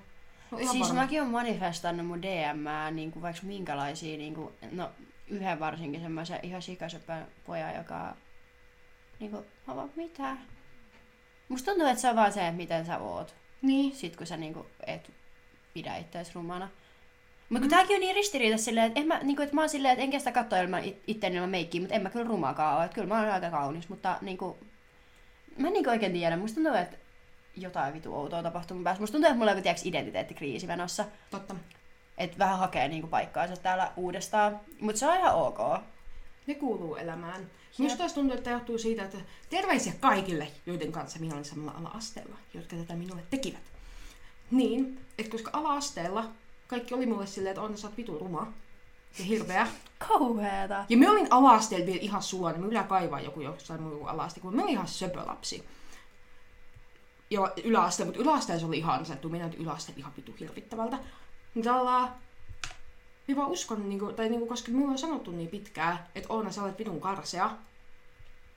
Ihan siis varma. mäkin oon manifestannut mun DMää niin kuin vaikka minkälaisia, niin kuin, no yhden varsinkin semmoisen ihan sikasöpön pojan, joka niin kuin, mä vaan, mitä? Musta tuntuu, että se on vaan se, että miten sä oot. Niin. Sit kun sä niin kuin, et pidä itseäsi rumana. Mutta kun tääkin on niin ristiriita silleen, että, en mä, niin kuin, että mä oon silleen, että en kestä katsoa ilman it- itteeni ilman meikkiä, mutta en mä kyllä rumakaan ole. Että kyllä mä oon aika kaunis, mutta niin kuin, mä en niin kuin oikein tiedä. Musta tuntuu, että jotain vitu outoa tapahtuu mun päässä. Musta tuntuu, että mulla on joku tiiäks, identiteettikriisi menossa. Totta. Että vähän hakee niinku paikkaansa täällä uudestaan. Mutta se on ihan ok. Ne kuuluu elämään. Minusta taas tuntuu, että johtuu siitä, että terveisiä kaikille, joiden kanssa minä olin samalla ala-asteella, jotka tätä minulle tekivät. Niin, että koska ala-asteella kaikki oli mulle silleen, että on sä oot vitu ruma ja hirveä. Kauheeta. Ja mä olin ala-asteella vielä ihan suona, mä ylä kaivaa joku jossain muu ala kun mä olin ihan söpölapsi. Ja yläaste, mutta yläasteella se oli ihan se, minä nyt yläasteella ihan vitu hirvittävältä. Niin mä vaan uskon, niinku, tai niinku, koska minulla on sanottu niin pitkään, että Oona sä olet vitun karsea.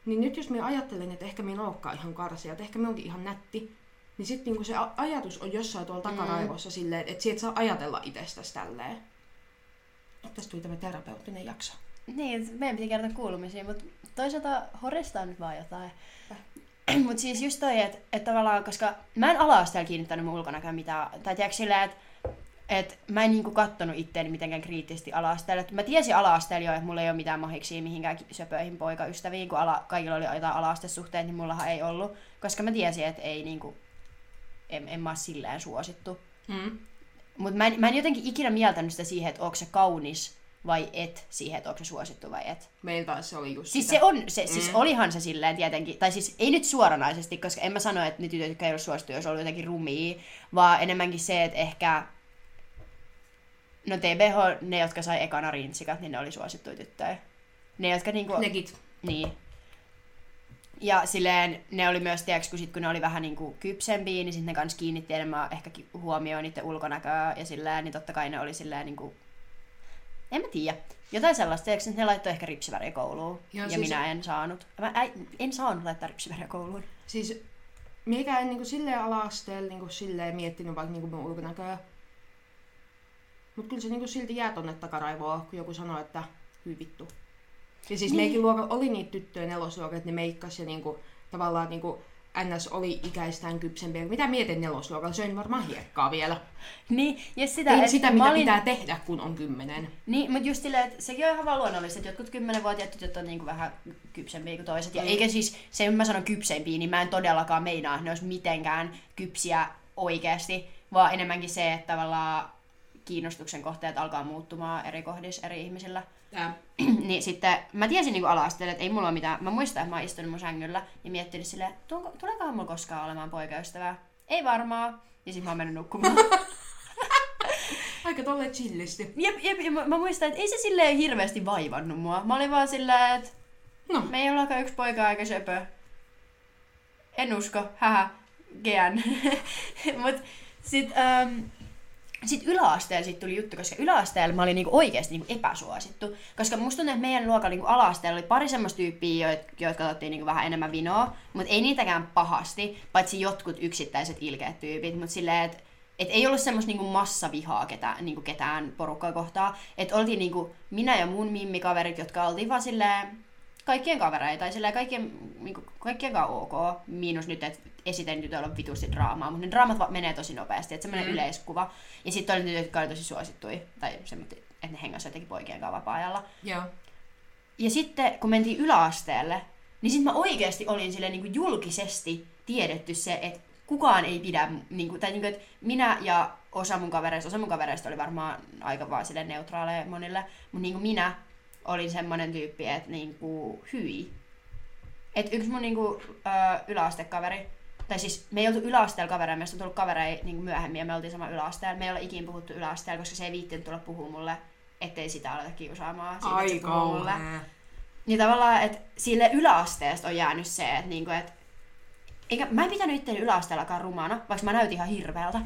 Niin nyt jos minä ajattelen, että ehkä minä en olekaan ihan karsea, että ehkä minä onkin ihan nätti, niin sitten niinku se ajatus on jossain tuolla takaraivossa silleen, että sieltä saa ajatella itsestäsi tälleen. Nyt tästä tuli tämä terapeuttinen jakso. Niin, meidän piti kertoa kuulumisia, mutta toisaalta horistaa nyt vaan jotain. mutta siis just toi, että et tavallaan, koska mä en ala-asteella kiinnittänyt mun ulkonäköä mitään, tai tiedätkö silleen, että et mä en niinku kattonut itteeni mitenkään kriittisesti ala-asteella. Et Mä tiesin ala-asteella jo, että mulla ei ole mitään mahiksi mihinkään söpöihin poikaystäviin, kun ala, kaikilla oli jotain ala-astesuhteet, niin mullahan ei ollut. Koska mä tiesin, että ei niinku, en, en mä silleen suosittu. Mm. Mutta mä, en- mä en jotenkin ikinä mieltänyt sitä siihen, että onko se kaunis vai et, siihen, että onko se suosittu vai et. Meillä taas se oli just Siis sitä. se on, se, siis olihan se silleen tietenkin, tai siis ei nyt suoranaisesti, koska en mä sano, että ne tytöt, jotka ei ole suosittu, jos ollut jotenkin rumia, vaan enemmänkin se, että ehkä, no TBH, ne jotka sai ekana rintsikat, niin ne oli suosittuja tyttöjä. Ne, jotka niinku, Legit. niin. Ja silleen ne oli myös, tiedätkö, kun, sit, kun ne oli vähän niinku kypsempiä, niin sitten ne kans kiinnitti enemmän ehkä huomioon niiden ulkonäköä ja silleen, niin totta kai ne oli silleen niinku, en mä tiedä. Jotain sellaista, että ne laittoi ehkä ripsiväriä kouluun. Joo, ja siis- minä en saanut. Mä äi, en saanut laittaa ripsiväriä kouluun. Siis meikä en niinku silleen ala-asteella niinku silleen miettinyt vaikka niinku mun ulkonäköä. Mut kyllä se niinku silti jää tonne takaraivoon, kun joku sanoo, että hyi vittu. Ja siis niin. meikin luokalla oli niitä tyttöjä nelosluokalla, että ne meikkas ja niinku, tavallaan niinku NS oli ikäistään kypsempiä. Mitä mietin nelosluokalla? Söin varmaan hiekkaa vielä. Niin, ja sitä, Ei sitä, mitä olin- pitää tehdä, kun on kymmenen. Niin, mutta just silleen, että sekin on ihan vaan luonnollista, että jotkut kymmenenvuotiaat tytöt on niinku vähän kypsempiä kuin toiset. Ja Mm. eikä siis, se kun mä sanon kypsempiä, niin mä en todellakaan meinaa, että ne olisi mitenkään kypsiä oikeasti, vaan enemmänkin se, että tavallaan kiinnostuksen kohteet alkaa muuttumaan eri kohdissa eri ihmisillä. Tää. niin sitten mä tiesin niin ala että ei mulla ole mitään. Mä muistan, että mä oon istunut mun sängyllä ja miettinyt silleen, "Tuonko- tuleekohan mulla koskaan olemaan poikaystävää? Ei varmaan. Ja sitten mä oon mennyt nukkumaan. Aika tolleen chillisti. Jep, jep, ja mä, mä muistan, että ei se silleen hirveästi vaivannut mua. Mä olin vaan silleen, että No, me ei ollakaan yksi poika aika söpö. En usko, hähä, gen. Mut sit, ähm, sit yläasteella sit tuli juttu, koska yläasteella mä olin niinku oikeasti niinku epäsuosittu. Koska musta tuntuu, että meidän luokalla niinku ala-asteella oli pari semmoista tyyppiä, joit- jotka katsottiin niinku vähän enemmän vinoa, mutta ei niitäkään pahasti, paitsi jotkut yksittäiset ilkeät tyypit, mutta silleen, että et ei ollut semmoista niinku massavihaa ketään, niinku ketään porukkaa kohtaa. Että oltiin niinku minä ja mun mimmikaverit, jotka oltiin vaan silleen kaikkien kavereita, tai silleen kaikkien, niinku, kaikkien kanssa ok. Miinus nyt, että esitän tytöillä on vitusti draamaa, mutta ne draamat va- menee tosi nopeasti, että semmoinen Mm. yleiskuva. Ja sitten oli tytöt, jotka oli tosi suosittui, tai semmoinen, että ne hengasi jotenkin poikien kanssa vapaa-ajalla. joo. Ja sitten kun mentiin yläasteelle, niin sitten mä oikeasti olin sille niin julkisesti tiedetty se, että kukaan ei pidä, niin kuin, tai niin kuin, että minä ja osa mun kavereista, osa mun kavereista oli varmaan aika vaan sille neutraaleja monille, mutta niin kuin minä olin semmoinen tyyppi, että niin kuin, hyi. Että yksi mun niin kuin, ö, yläastekaveri, tai siis me ei oltu yläasteella kavereja, meistä on tullut kavereja niin myöhemmin ja me oltiin sama yläasteella. Me ei ole ikinä puhuttu yläasteella, koska se ei viittinyt tulla puhua mulle, ettei sitä aleta kiusaamaan. Siitä, Ai mulle. Niin tavallaan, että sille yläasteesta on jäänyt se, että niinku, et, eikä, mä en pitänyt itseäni yläasteellakaan rumana, vaikka mä näytin ihan hirveältä.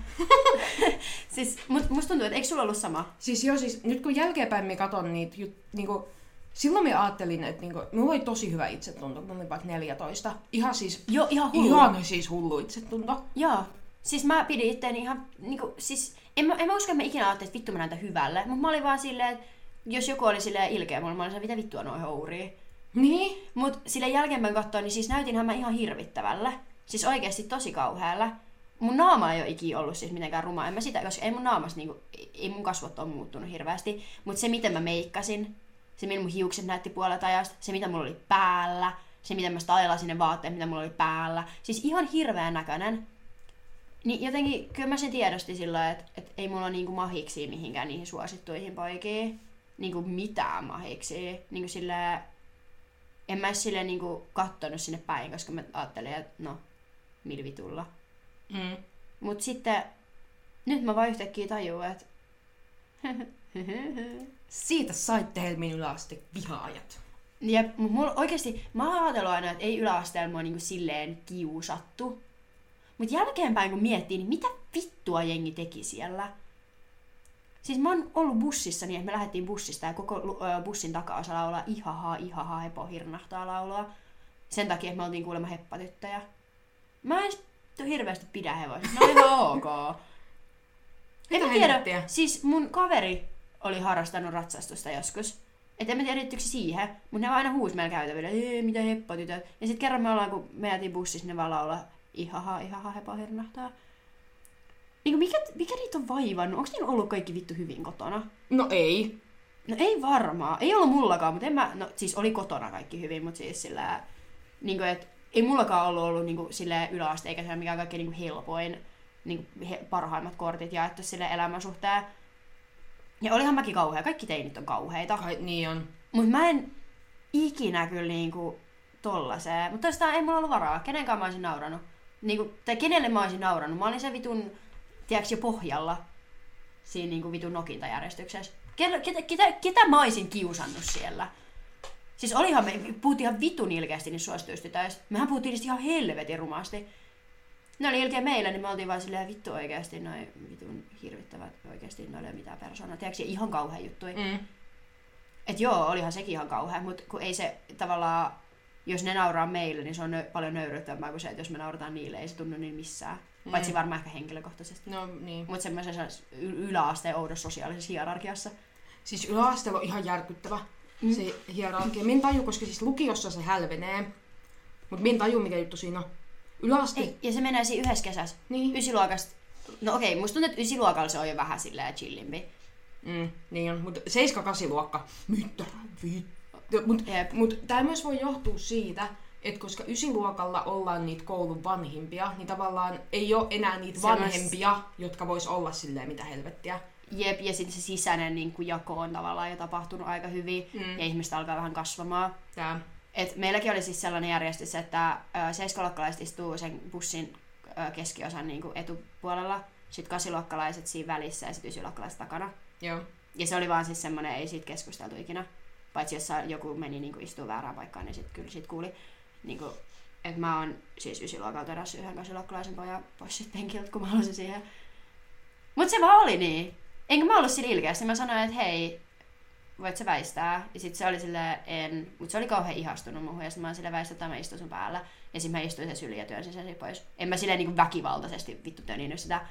siis, mut musta tuntuu, että eikö sulla ollut sama? Siis joo, siis nyt kun jälkeenpäin me katon niitä, jut, niinku, silloin me ajattelin, että niinku, mulla oli tosi hyvä itsetunto, kun mä olin vaikka 14. Ihan siis, Joo, ihan hullu. ihan siis hullu itsetunto. Joo. Siis mä pidin itteeni ihan, niinku, siis en mä, en mä usko, että mä ikinä ajattelin, että vittu mä näytän hyvälle. Mutta mä olin vaan silleen, että jos joku oli silleen ilkeä mulle, mä olin silleen, mitä vittua noin hourii. Niin? Mut sille jälkeenpäin katsoin, niin siis näytinhän mä ihan hirvittävällä. Siis oikeasti tosi kauhealla. Mun naama ei ole ikinä ollut siis mitenkään ruma. En mä sitä, koska ei mun naamassa niinku, ei mun kasvot ole muuttunut hirveästi. Mutta se miten mä meikkasin, se miten mun hiukset näytti puolet ajasta, se mitä mulla oli päällä, se miten mä stylasin ne vaatteet, mitä mulla oli päällä. Siis ihan hirveän näköinen. Niin jotenkin, kyllä mä sen tiedostin sillä että, että ei mulla niinku mahiksi mihinkään niihin suosittuihin poikiin. Niinku mitään mahiksi. Niinku silleen, en mä silleen niinku kattonut sinne päin, koska mä ajattelin, että no, millä vitulla. Mm. Mut sitten, nyt mä vaan yhtäkkiä tajuan, että Siitä saitte Helmin yläaste vihaajat. Jep, mut mulla oikeesti, mä oon ajatellut aina, että ei yläasteella mua niinku silleen kiusattu. Mut jälkeenpäin kun miettii, niin mitä vittua jengi teki siellä? Siis mä oon ollut bussissa niin, että me lähdettiin bussista ja koko bussin taka-osa laulaa ihaha, ihaha, hepo hirnahtaa laulua. Sen takia, että me oltiin kuulemma heppatyttöjä. Mä en hirveästi pidä hevosista, ne on ihan ok. En mä tiedä, siis mun kaveri oli harrastanut ratsastusta joskus. Et en mä tiedä, liittyykö siihen, mutta ne aina huusi meillä käytävillä, ei mitä heppatytöt. Ja sitten kerran me ollaan, kun me jäätiin bussissa, ne vaan laulaa, ihaha, ihaha, hepa hirnahtaa. Niin mikä, mikä niitä on vaivannut? Onko niillä ollut kaikki vittu hyvin kotona? No ei. No ei varmaan. Ei ollut mullakaan, mutta en mä... No siis oli kotona kaikki hyvin, mutta siis sillä... Niin kuin, et, ei mullakaan ollut ollut niin kuin, sille yläaste, eikä se mikään kaikkein niin kuin, helpoin, niin kuin, he, parhaimmat kortit jaettu sille elämän suhteen. Ja olihan mäkin kauhea. Kaikki teinit on kauheita. Kai, niin on. Mutta mä en ikinä kyllä niinku tollaseen. Mutta tästä ei mulla ollut varaa. Kenenkaan mä olisin nauranut. Niinku, tai kenelle mä olisin nauranut. Mä olin se vitun, tiedätkö, jo pohjalla siinä niinku vitun nokintajärjestyksessä. Ketä, ketä, ketä, ketä mä olisin kiusannut siellä? Siis olihan me, puhuttiin ihan vitun ilkeästi niissä suosituistytöissä. Mehän puhuttiin niistä ihan helvetin rumasti. Ne oli ilkeä meillä, niin me oltiin vaan silleen vittu oikeasti noin vitun hirvittävät oikeasti, noilla ei ole mitään persoonaa. Tiedätkö, ihan kauhean juttui. Mm. Et joo, olihan sekin ihan kauhea, mutta kun ei se tavallaan, jos ne nauraa meille, niin se on nö- paljon nöyryttävämpää kuin se, että jos me naurataan niille, ei se tunnu niin missään. Mm. Paitsi varmaan ehkä henkilökohtaisesti. No niin. Mutta semmoisessa yläasteen oudossa sosiaalisessa hierarkiassa. Siis yläasteella on ihan järkyttävä Mm. se hierarkia. Min taju, koska siis lukiossa se hälvenee. Mut min taju, mikä juttu siinä on. Yläaste. Ei, ja se menee siinä yhdessä kesässä. Niin. Ysiluokasta. No okei, musta tuntuu, että ysiluokalla se on jo vähän silleen chillimpi. Mm, niin on. Mut 7-8 luokka. Mitä vittu. Mut, Jep. mut tää myös voi johtua siitä, että koska ysiluokalla ollaan niitä koulun vanhimpia, niin tavallaan ei ole enää niitä vanhempia, jotka vois olla silleen mitä helvettiä. Jep, ja sitten se sisäinen niin kuin jako on tavallaan jo tapahtunut aika hyvin, Mm. ja ihmiset alkaa vähän kasvamaan. Tää. Et meilläkin oli siis sellainen järjestys, että seiskaluokkalaiset istuu sen bussin ö, keskiosan niin kuin etupuolella, sitten kasiluokkalaiset siinä välissä ja sitten ysiluokkalaiset takana. Joo. Ja se oli vaan siis semmoinen, ei siitä keskusteltu ikinä. Paitsi jos joku meni niin kuin istuu väärään paikkaan, niin sitten kyllä siitä kuuli. Niin kuin, että mä oon siis ysiluokalta eräs yhden kasiluokkalaisen pojan pois sit penkiltä, kun mä halusin siihen. Mut se vaan oli niin. Enkä mä ollut sillä ilkeästi. Mä sanoin, että hei, voit sä väistää? Ja sit se oli silleen, en. Mut se oli kauhean ihastunut muuhun. Ja sit mä oon silleen väistä, että mä istun sun päällä. Ja sit mä istuin sen syliin ja työnsin sen pois. En mä silleen niinku väkivaltaisesti vittu töninyt sitä.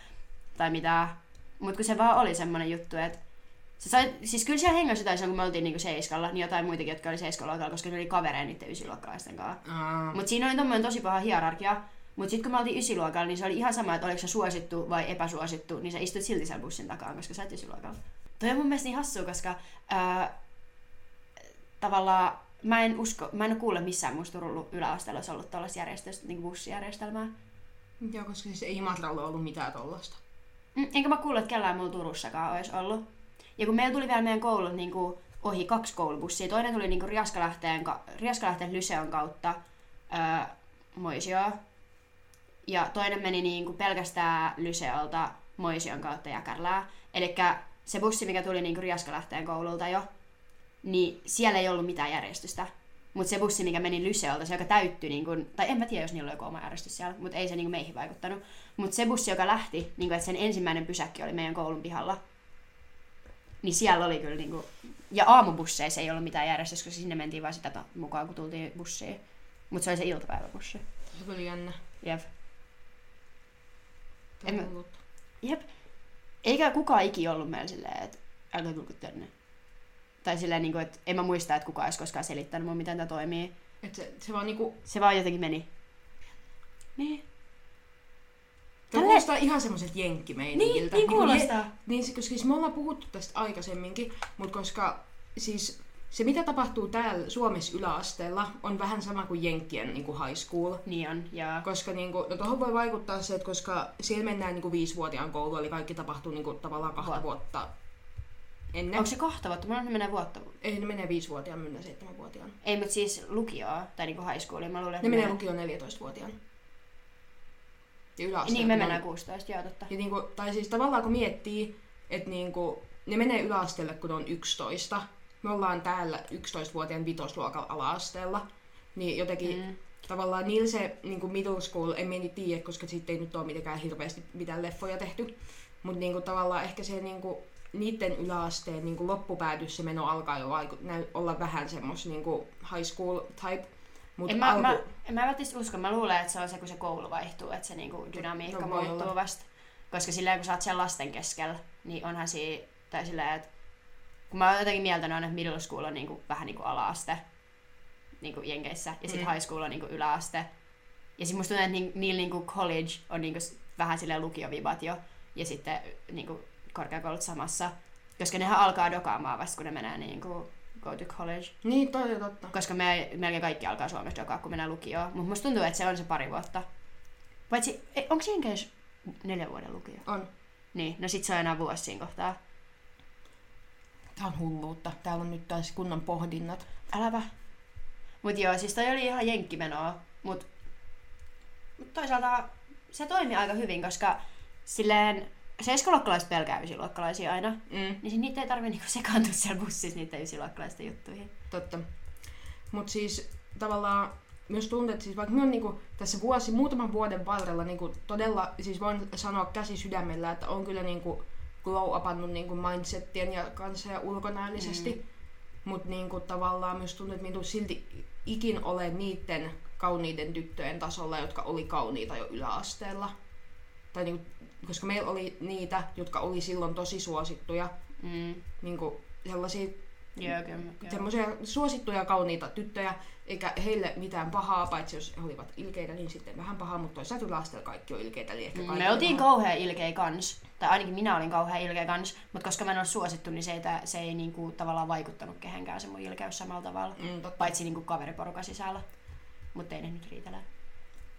Tai mitään. Mut kun se vaan oli semmonen juttu, että se sai, siis kyllä siellä hengässä jotain, kun me oltiin niinku seiskalla, niin jotain muitakin, jotka oli seiskaluokalla, koska ne oli kavereja niiden ysiluokkalaisten kanssa. Aa. Mutta siinä oli tommonen tosi paha hierarkia. Mutta sitten kun me oltiin ysiluokalla, niin se oli ihan sama, että oliko se suosittu vai epäsuosittu, niin sä istuit silti sen bussin takaa, koska sä et ysiluokalla. Toi on mun mielestä niin hassua, koska ää, tavallaan mä en usko, mä en kuule missään muussa Turun yläasteella olisi ollut tällaista järjestöstä, niin bussijärjestelmää. Joo, koska siis ei Imatralla ollut mitään tollasta. Mm, Enkä mä kuule, että kellään mulla Turussakaan olisi ollut. Ja kun meillä tuli vielä meidän koulut niin kuin ohi kaksi koulubussia, toinen tuli niin kuin Riaskalähteen, ka- Riaskalähteen Lyseon kautta öö, Moisioon. Ja toinen meni niinku pelkästään Lyseolta Moision kautta Jäkärlää. Eli se bussi, mikä tuli niinku Riaskalähteen koululta jo, niin siellä ei ollut mitään järjestystä. Mutta se bussi, mikä meni Lyseolta, se joka täyttyi, niin kun, tai en mä tiedä, jos niillä oli joku oma järjestys siellä, mutta ei se niin meihin vaikuttanut. Mutta se bussi, joka lähti, niin kun, että sen ensimmäinen pysäkki oli meidän koulun pihalla, niin siellä oli kyllä, niin kun, ja aamubusseissa ei ollut mitään järjestystä, koska sinne mentiin vain sitä mukaan, kun tultiin bussiin. Mutta se oli se iltapäiväbussi. Se oli jännä. Jep. En mä-. Jep. Eikä kukaan iki ollut meillä silleen, että älkää tulko tänne. Tai silleen, niin kuin, että en mä muista, että kukaan olisi koskaan selittänyt mun, miten tämä toimii. Et se, se vaan niinku... Se vaan jotenkin meni. Niin. Tämä Tälle- kuulostaa ihan semmoiselta jenkkimeiningiltä. Niin, niin Niinku kuulostaa. Je, niin, se- koska siis me ollaan puhuttu tästä aikaisemminkin, mutta koska siis se mitä tapahtuu täällä Suomessa yläasteella on vähän sama kuin Jenkkien niin kuin high school. Niin on, ja... Koska niin kuin, no tuohon voi vaikuttaa se, että koska siellä mennään niin kuin viisivuotiaan kouluun, eli kaikki tapahtuu niin kuin, tavallaan kahta Vuot- vuotta ennen. Onko se kahta vuotta? Mulla on ne menee vuotta. Ei, ne menee viisivuotiaan, mennään seitsemänvuotiaan. Ei, mutta siis lukioa, tai niinku high schoolia. Mä luulen, että Ne menee lukioon 14-vuotiaan. Ja yläasteella. Niin, me mennään 16, joo totta. Ja niinku, tai siis tavallaan kun miettii, että niinku, ne menee yläasteelle, kun ne on 11. Me ollaan täällä 11-vuotiaan vitosluokan ala-asteella. Niin jotenkin Mm. tavallaan niillä se niinku middle school, en meni tiedä, koska siitä ei nyt ole mitenkään hirveästi mitään leffoja tehty. Mutta niinku, tavallaan ehkä se niinku, niiden yläasteen niinku, loppupäädys se meno alkaa jo vaiku- näy, olla vähän semmos niinku, high school type. Mut En mä, alku, mä, en mä välttämättä usko. Mä luulen, että se on se, kun se koulu vaihtuu, että se niinku dynamiikka No, muuttuu vasta. Koska silleen, kun sä oot siellä lasten keskellä, niin onhan siinä, tai silleen, että kun mä oon jotenkin mieltänyt aina, että middle school on niinku, vähän niinku ala-aste niinku Jenkeissä, ja sitten Mm. high school on niinku yläaste. Ja sitten musta tuntuu, että ni- niillä niinku college on niinku s- vähän silleen lukiovibat jo, ja sitten niinku korkeakoulut samassa. Koska nehän alkaa dokaamaan vasta, kun ne menee niinku go to college. Niin, toi on totta. Koska me melkein kaikki alkaa Suomessa dokaa, kun mennään lukioon. Mutta musta tuntuu, että se on se pari vuotta. Paitsi, ei- onko Jenkeissä neljän vuoden lukio? On. Niin, no sit se on enää vuosi siinä kohtaa. Tää on hulluutta. Täällä on nyt taas kunnon pohdinnat. Äläpä. Mut joo, siis toi oli ihan jenkkimenoa. Mut, mut toisaalta se toimi aika hyvin, koska silleen seiskaluokkalaiset pelkää ysiluokkalaisia aina. Mm. Niin niitä ei tarvi niinku sekaantua siellä bussissa niiden ysiluokkalaisten juttuihin. Totta. Mutta siis tavallaan myös tuntuu, että siis vaikka minä niinku tässä vuosi, muutaman vuoden varrella niinku todella, siis voin sanoa käsi sydämellä, että on kyllä niinku glow upannut niinku mindsettien ja kanssa ja ulkonäöllisesti. Mm. Mutta niinku tavallaan myös tuntuu, että minä en tule silti ikin ole niiden kauniiden tyttöjen tasolla, jotka oli kauniita jo yläasteella. Tai niinku, koska meillä oli niitä, jotka oli silloin tosi suosittuja, Mm. niinku sellaisia Joo, kyllä. Joo. semmoisia suosittuja kauniita tyttöjä, eikä heille mitään pahaa, paitsi jos he olivat ilkeitä, niin sitten vähän pahaa, mutta toisaalta yläasteella kaikki on ilkeitä, eli ehkä Mm, Me oltiin pahaa. kauhean ilkeä kans. Tai ainakin minä olin kauhean ilkeä kans. Mutta koska mä en ole suosittu, niin se ei, se ei niinku tavallaan vaikuttanut kehenkään se mun ilkeys samalla tavalla. Mm, totta. Paitsi niinku kaveriporukan sisällä. Mutta ei ne nyt riitele.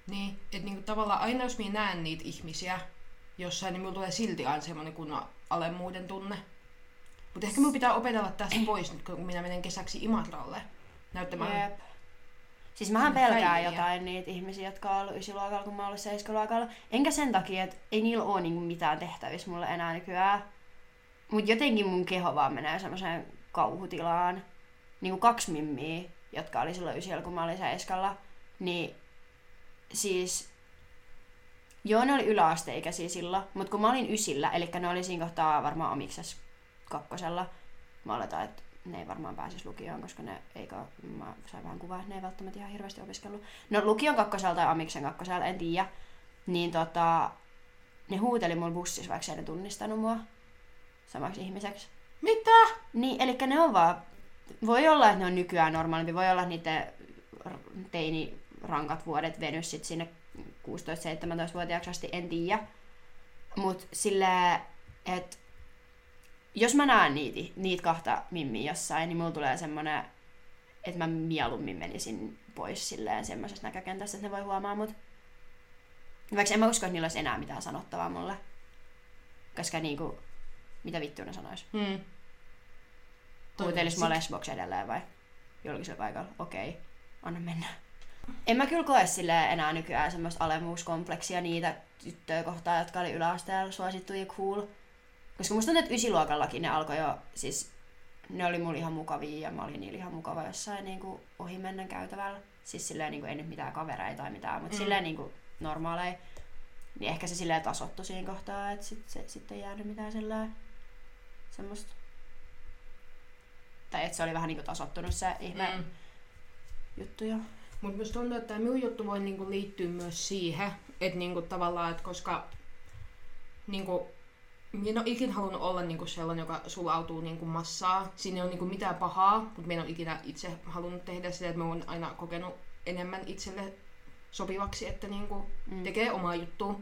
Niin, että niinku tavallaan aina jos minä näen niitä ihmisiä jossain, niin minulla tulee silti aina semmoinen kunnon alemmuuden tunne. Mutta ehkä minun pitää opetella tästä pois nyt, kun minä menen kesäksi Imatralle näyttämään. Jep. Siis mähän pelkään jotain niitä ihmisiä, jotka on ollut ysiluokalla, kun mä oon ollut seiskaluokalla. Enkä sen takia, että ei niillä ole niinku mitään tehtävissä mulle enää nykyään. Mut jotenkin mun keho vaan menee semmoiseen kauhutilaan. Niinku kaksi mimmiä, jotka oli silloin ysillä, kun mä olin seiskalla. Niin siis... Joo, ne oli yläasteikäisiä silloin, mutta kun mä olin ysillä, eli ne oli siinä kohtaa varmaan omiksessa kakkosella, mä oletan, että ne ei varmaan pääsisi lukioon, koska ne eikö, mä sain vähän kuvaa, että ne ei välttämättä ihan hirveästi opiskellut. No lukion kakkosella tai amiksen kakkosella, en tiedä. Niin tota, ne huuteli mun bussissa, vaikka ei ne tunnistanut mua samaksi ihmiseksi. Mitä? Niin, eli ne on vaan, voi olla, että ne on nykyään normaalimpi, voi olla, että niiden r- teini-rankat vuodet venys sit sinne 16-17-vuotiaaksi asti, en tiedä. Mut sillä, että jos mä näen niitä, niitä kahta mimmiä jossain, niin mulla tulee semmonen, että mä mieluummin menisin pois silleen semmoisesta näkökentästä, että ne voi huomaa mut. Vaikka en mä usko, että niillä olisi enää mitään sanottavaa mulle. Koska niinku, mitä vittua ne sanois? Hmm. Huutelis mä lesboksi edelleen vai? Julkisella paikalla. Okei, anna mennä. En mä kyllä koe silleen enää nykyään semmoista alemmuuskompleksia niitä tyttöjä kohtaan, jotka oli yläasteella suosittu ja cool. Koska musta tuntuu, että ysiluokallakin ne alkoi jo, siis ne oli mulla ihan mukavia ja mä olin niillä ihan mukava jossain niin kuin ohimennen käytävällä. Siis silleen niin kuin, ei nyt mitään kavereita tai mitään, mutta mm. silleen niin kuin normaaleja. Niin ehkä se silleen tasottu siinä kohtaa, että sit, se, sitten ei jäänyt mitään silleen semmoista. Tai että se oli vähän niin kuin tasottunut se ihme mm. juttu jo. Mutta musta tuntuu, että tämä minun juttu voi niinku liittyä myös siihen, että niinku tavallaan, että koska niinku, minä en ole ikinä halunnut olla niinku sellainen, joka sulautuu niinku massaa. Siinä ei ole niinku mitään pahaa, mutta minä en ole ikinä itse halunnut tehdä sitä, että mä olen aina kokenut enemmän itselle sopivaksi, että niinku mm. tekee omaa juttua.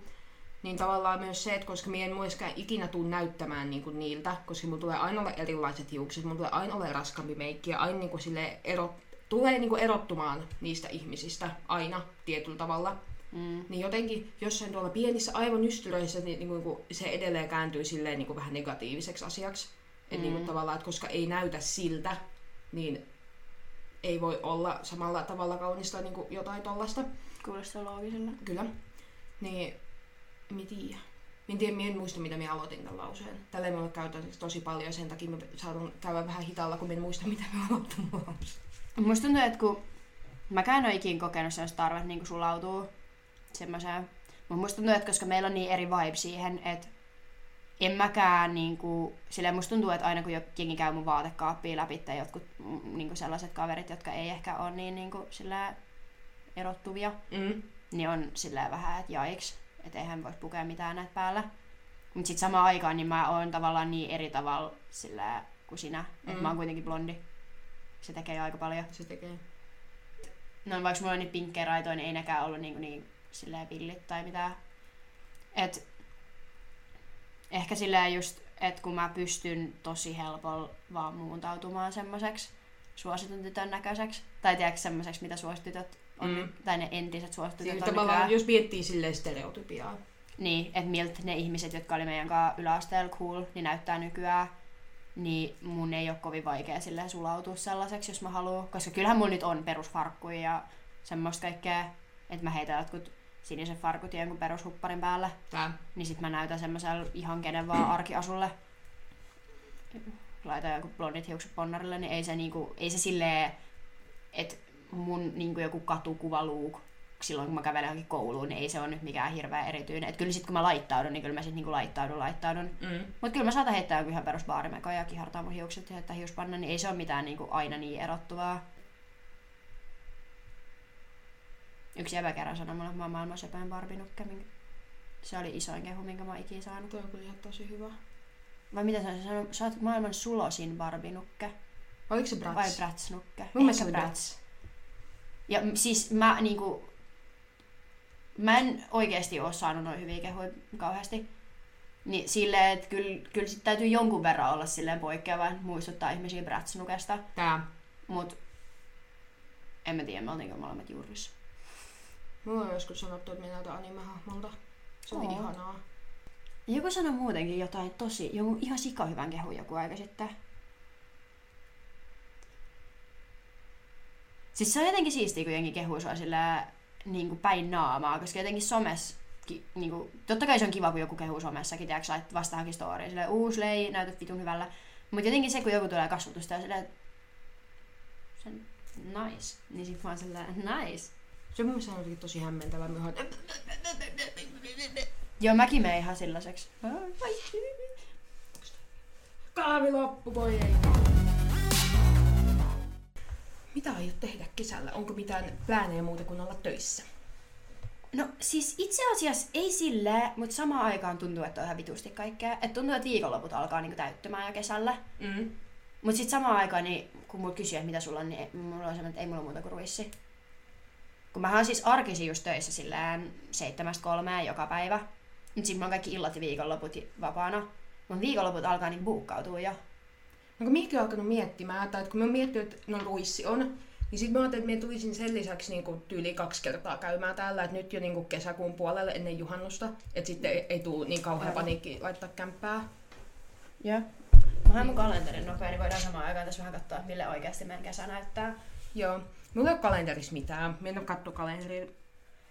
Niin tavallaan myös se, että koska minä en myöskään ikinä tule näyttämään niinku niiltä, koska mulla tulee aina olla erilaiset hiukset, mulla tulee aina olla raskampi meikki ja aina niinku sille erot, tulee niinku erottumaan niistä ihmisistä aina tietyllä tavalla. Mm. Niin jotenkin jossain tuolla pienissä aivon ystyröissä niin, niin, niin se edelleen kääntyy silleen niin kuin vähän negatiiviseksi asiaksi. Mm. Et niin kuin tavallaan, että koska ei näytä siltä, niin ei voi olla samalla tavalla kaunista niin kuin jotain tollasta. Kuulostaa loogisella. Kyllä. Niin, en tiedä. En tiedä, en muista, mitä minä aloitin tämän lauseen. Tällä ei mulle käytän tosi paljon, sen takia mä saadun käydä vähän hitaalla, kun en muista, mitä mä aloitin lauseen. Musta tuntuu, että kun mäkään en ole ikinä kokenut sellaista tarvetta niin sulautuu semmoiseen. Mutta musta tuntuu, että koska meillä on niin eri vibe siihen, että en mäkään niinku, silleen musta tuntuu, että aina kun jengi käy mun vaatekaappia läpi tai jotkut mm, niinku sellaiset kaverit, jotka ei ehkä ole niin niinku, silleen erottuvia, mm. niin on silleen vähän, että jaiks, että eihän voi pukea mitään näitä päällä. Mutta sitten samaan aikaan niin mä oon tavallaan niin eri tavalla silleen kuin sinä, mm. että mä oon kuitenkin blondi. Se tekee aika paljon. Se tekee. No vaikka mulla on niin pinkkejä raitoja, niin ei nekään ollut niin, niin silleen pillit tai mitään. Et ehkä silleen just, että kun mä pystyn tosi helpolla vaan muuntautumaan semmoiseksi suositun tytön näköiseksi, tai tiedätkö semmoiseksi, mitä suositytöt on, mm. tai ne entiset suositytöt siis on tavallaan, nykyään. jos miettii silleen stereotypiaa. Niin, että miltä ne ihmiset, jotka oli meidän kanssa yläasteella cool, niin näyttää nykyään, niin mun ei ole kovin vaikea silleen sulautua sellaiseksi, jos mä haluan. Koska kyllähän mulla nyt on perusfarkkuja ja semmoista kaikkea, että mä heitän jotkut sinisen farkut jonkun perushupparin päälle. Tää. Niin sit mä näytän semmoiselle ihan kenen vaan arkiasulle. Laitan joku blondit hiukset ponnarille, niin ei se, niinku, ei se silleen, että mun niinku joku katukuva luuk silloin kun mä kävelen johonkin kouluun, niin ei se ole nyt mikään hirveä erityinen. Et kyllä sit kun mä laittaudun, niin kyllä mä sit niinku laittaudun, laittaudun. Mm. Mutta kyllä mä saatan heittää joku ihan perus ja kihartaa mun hiukset ja heittää hiuspanna, niin ei se ole mitään niinku aina niin erottuvaa. Yksi jäbä kerran sanoi mulle, että mä oon maailman söpöin barbinukke. Se oli isoin kehu, minkä mä oon ikinä saanut. Tuo on kyllä ihan tosi hyvä. Vai mitä se sanoi? Sä oot maailman sulosin barbinukke. Oliko se Bratz? Vai Bratznukke? Mun mielestä se Bratz. Ja siis mä niinku... Mä en oikeesti oo saanut noin hyviä kehuja kauheasti. Niin silleen, että kyllä, kyllä sit täytyy jonkun verran olla silleen poikkeava, muistuttaa ihmisiä Bratznukesta. Tää. Mut en mä tiedä, me oltiinko molemmat juurissa. Mulla on joskus sanottu, että minä näytän anime-hahmolta. Se Oo. ihanaa. Joku sanoi muutenkin jotain tosi, joku ihan sikahyvän kehu joku aika sitten. Siis se on jotenkin siistiä, kun jengi kehuu sua sillä niin kuin päin naamaa, koska jotenkin somessa niin kuin, totta kai se on kiva, kun joku kehuu somessakin, tiedätkö, että vastaakin storyin, silleen, uusi lei, näytät vitun hyvällä. Mutta jotenkin se, kun joku tulee kasvatusta ja silleen, sen nice, niin sit mä oon silleen, nice. Se mun mielestä on tosi hämmentävää. Mä. Joo, mäkin menen ihan sellaiseksi. Kaavi loppu, voi ei. Mitä aiot tehdä kesällä? Onko mitään pläänejä muuta kuin olla töissä? No siis itse asiassa ei sille, mutta samaan aikaan tuntuu, että on ihan vitusti kaikkea. Että tuntuu, että viikonloput alkaa niinku täyttymään jo kesällä. Mm. Mutta sitten samaan aikaan, niin, kun mulla kysyy, että mitä sulla on, niin mulla on semmoinen, että ei mulla muuta kuin ruissi. Kun mä oon siis arkisin just töissä silleen seitsemästä kolmeen joka päivä. Nyt sitten mä oon kaikki illat ja viikonloput vapaana. Mun viikonloput alkaa niin buukkautua jo. No kun minäkin alkanut miettimään, että kun mä oon miettinyt, että no ruissi on, niin sitten mä ajattelin, että mä tulisin sen lisäksi niin kuin tyyli kaksi kertaa käymään täällä, että nyt jo niin kuin kesäkuun puolelle ennen juhannusta, että sitten ei, ei tule niin kauhean paniikki laittaa kämppää. Joo. Mä mun kalenterin nopea, niin voidaan samaan aikaan tässä vähän katsoa, mille oikeasti meidän kesä näyttää. Joo. Mulla ei ole kalenterissa mitään. Mä en ole kattu kalenteria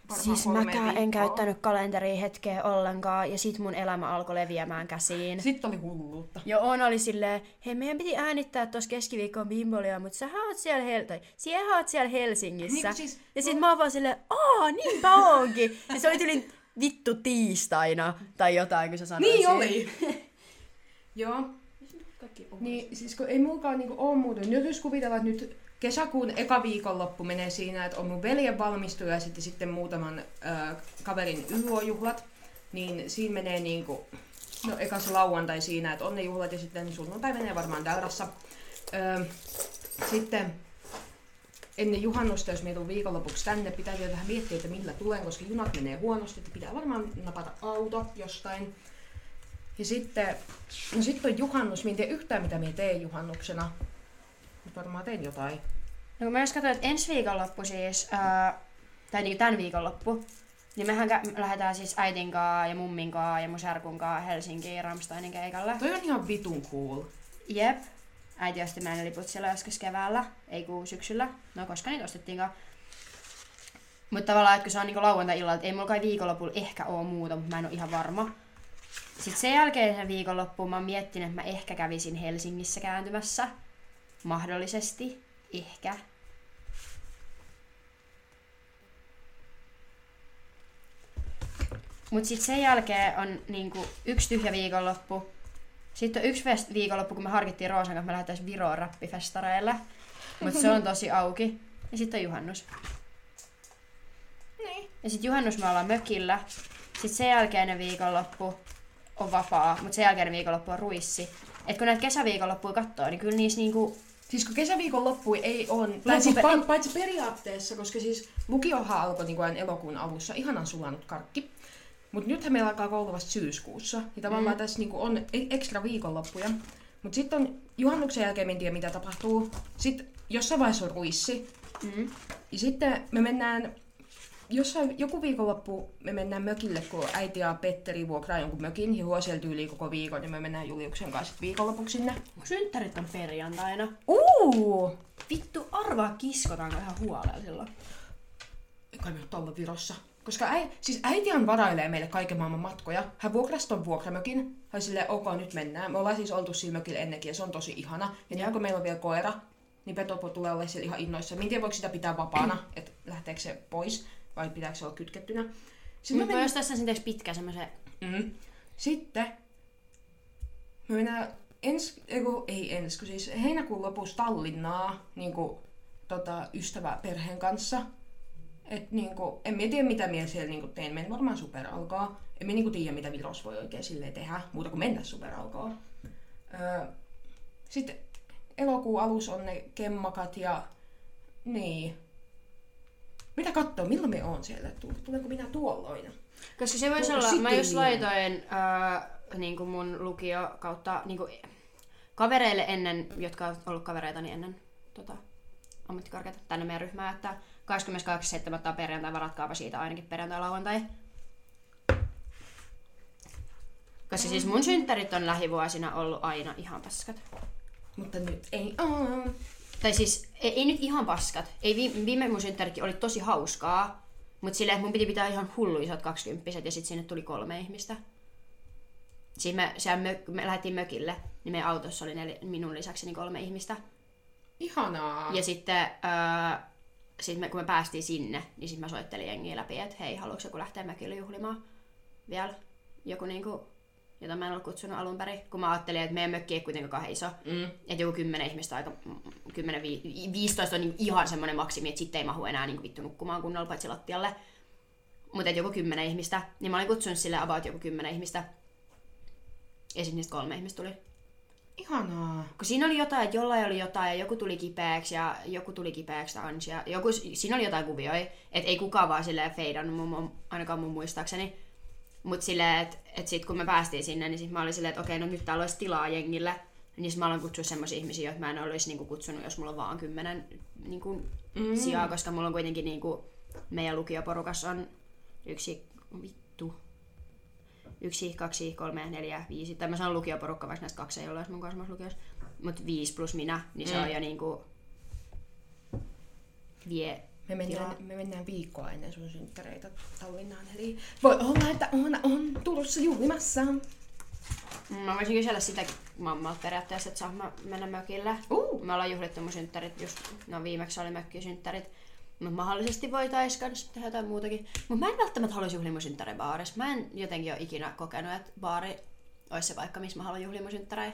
varmaan Siis mäkään en viikkoa. käyttänyt kalenteria hetkeä ollenkaan, ja sit mun elämä alkoi leviämään käsiin. Sitten oli hulluutta. Ja on oli silleen, hei meidän piti äänittää tuossa keskiviikon bimbolia, mutta sä oot siellä, Hel- tai siellä oot siellä Helsingissä. Niin, siis- ja sit mä oon vaan silleen, aa niinpä onkin. ja se oli tyli vittu tiistaina tai jotain, kun sä sanoit. Niin siinä. oli. Joo. Niin, siis kun ei mulkaan niinku oo muuta. Nyt jos kuvitellaan, että nyt kesäkuun eka viikonloppu menee siinä, että on mun veljen valmistuja ja sitten, sitten muutaman äh, kaverin yluojuhlat, niin siinä menee niinku, no eka se lauantai siinä, että on ne juhlat ja sitten sunnuntai menee varmaan Daurassa. Öö, sitten ennen juhannusta, jos me tulen viikonlopuksi tänne, pitää vielä vähän miettiä, että millä tulen, koska junat menee huonosti, että pitää varmaan napata auto jostain. Ja sitten, no sitten on juhannus, mä en tiedä yhtään mitä mä teen juhannuksena. Mutta varmaan teen jotain. No kun mä jos katsoin, että ensi viikonloppu siis, ää, tai niin tämän viikonloppu, niin mehän kä- lähdetään siis äitin kaa ja mummin kaa ja mun serkun kaa Helsinkiin Ramsteinin keikalle. Toi on ihan vitun cool. Jep. Äiti osti meidän liput siellä joskus keväällä, ei kun syksyllä. No koska niitä ostettiinkaan. Mutta tavallaan, että kun se on niinku lauantai-illalla, ei mulla kai viikonlopulla ehkä oo muuta, mutta mä en oo ihan varma. Sitten sen jälkeen sen viikonloppuun mä oon miettinyt, että mä ehkä kävisin Helsingissä kääntymässä. Mahdollisesti. Ehkä. Mut sitten sen jälkeen on niinku yksi tyhjä viikonloppu. Sitten on yksi fest- viikonloppu, kun me harkittiin Roosan kanssa, me lähdettäisiin Viroon rappifestareille. Mutta se on tosi auki. Ja sitten on juhannus. Niin. Ja sitten juhannus me ollaan mökillä. Sitten sen jälkeinen viikonloppu on vapaa, mutta sen jälkeinen viikonloppu on ruissi. Et kun näitä kesäviikonloppuja katsoo, niin kyllä niissä niinku... Siis kun kesäviikon loppu ei on, tai siis pa- paitsi periaatteessa, koska siis lukiohan alkoi niin kuin elokuun alussa, ihanan sulanut karkki. Mutta nythän meillä alkaa koulu vasta syyskuussa, niin tavallaan mm. tässä niin kuin on e- ekstra viikonloppuja. Mutta sitten on juhannuksen jälkeen, en tiedä mitä tapahtuu. Sitten jossain vaiheessa on ruissi. Mm. Ja sitten me mennään, jossain, joku viikonloppu me mennään mökille, kun äiti ja Petteri vuokraa jonkun mökin ja huo siellä tyyliin koko viikon ja me mennään Juliuksen kanssa viikonlopuksi sinne. Mun synttärit on perjantaina. Uuu! Vittu, arvaa kiskotaanko ihan huolella silloin. Kai me olla Virossa. Koska äi, siis äitihan varailee meille kaiken maailman matkoja. Hän vuokrasi ton vuokramökin. Hän silleen, ok, nyt mennään. Me ollaan siis oltu sillä mökillä ennenkin ja se on tosi ihana. Ja niin kun meillä on vielä koira, niin Petopo tulee olla siellä ihan innoissa. Mä en tiedä, voiko sitä pitää vapaana, että lähteekö se pois vai pitääkö se olla kytkettynä. Sitten Mutta me jos tässä teeks pitkä semmoisen... Mm. Sitten me mennään ens, eiku, ei ens, kun siis heinäkuun lopussa Tallinnaa niin kuin, tota, ystäväperheen kanssa. Et, niin kuin, en mä tiedä mitä minä siellä niin kuin, teen. Men varmaan superalkaa. En mä niin kuin, tiedä mitä Viros voi oikein silleen tehdä, muuta kuin mennä superalkaa. Öö, sitten elokuun alussa on ne kemmakat ja niin. Mitä katsoo, milloin me on siellä? Tuleeko minä tuolloin? Koska se voisi olla, mä jos laitoin ää, niin kuin mun lukio kautta niin kuin kavereille ennen, jotka ovat ollut kavereita niin ennen tota, ammattikorkeata tänne meidän ryhmään, että 22.7. on perjantai, varatkaapa siitä ainakin perjantai lauantai. Koska siis mun synttärit on lähivuosina ollut aina ihan paskat. Mutta nyt ei oo. Tai siis, ei, ei nyt ihan paskat. Ei viime, viime mun synttäritkin oli tosi hauskaa. Mutta silleen, että mun piti pitää ihan hullu isot kaksikymppiset ja sitten sinne tuli kolme ihmistä. Siis me, siellä mö, me lähdettiin mökille, niin meidän autossa oli neljä, minun lisäksi niin kolme ihmistä. Ihanaa. Ja sitten öö, sit me, kun me päästiin sinne, niin sitten mä soittelin jengiä läpi, että hei, haluatko joku lähteä mökille juhlimaan vielä? Joku niinku, jota mä en ollut kutsunut alun perin, kun mä ajattelin, että meidän mökki ei kuitenkaan kauhean iso. Mm. Että joku 10 ihmistä aika, 10, 15 on niinku ihan semmoinen maksimi, että sitten ei mahu enää niinku vittu nukkumaan kunnolla paitsi lattialle. Mutta joku 10 ihmistä, niin mä olin kutsunut sille about joku 10 ihmistä. Ja sitten niistä kolme ihmistä tuli. Ihanaa. Kun siinä oli jotain, että jollain oli jotain ja joku tuli kipeäksi ja joku tuli kipeäksi Ansia. Joku, siinä oli jotain kuvioita, että ei kukaan vaan silleen feidannut, ainakaan mun muistaakseni. Mutta silleen, että et sit kun me päästiin sinne, niin sit mä olin silleen, että okei, no nyt täällä olisi tilaa jengille. Niin mä aloin kutsua semmoisia ihmisiä, joita mä en olisi niinku kutsunut, jos mulla on vaan kymmenen niinku, mm. sijaa, koska mulla on kuitenkin niinku, meidän lukioporukassa on yksi, vittu, yksi, kaksi, kolme, neljä, viisi. Tai mä sanon lukioporukka, vaikka näistä kaksi ei ole mun kanssa lukiossa. Mutta viisi plus minä, niin se Mm. on jo niinku... vie Me mennään, me mennään viikkoa ennen sun synttäreitä Tallinnaan, eli voi olla, että on, on tulossa juhlimassa. Mä voisin kysellä sitäkin mammalta periaatteessa, että saa mä mennä mökille. Uh. Me ollaan juhlittu mun synttärit just, no viimeksi oli mökkisynttärit. Mutta mahdollisesti voitais kans tehdä jotain muutakin. Mutta mä en välttämättä haluaisi juhlia mun. Mä en jotenkin ole ikinä kokenut, että baari olisi se paikka, missä mä haluan juhlia mun.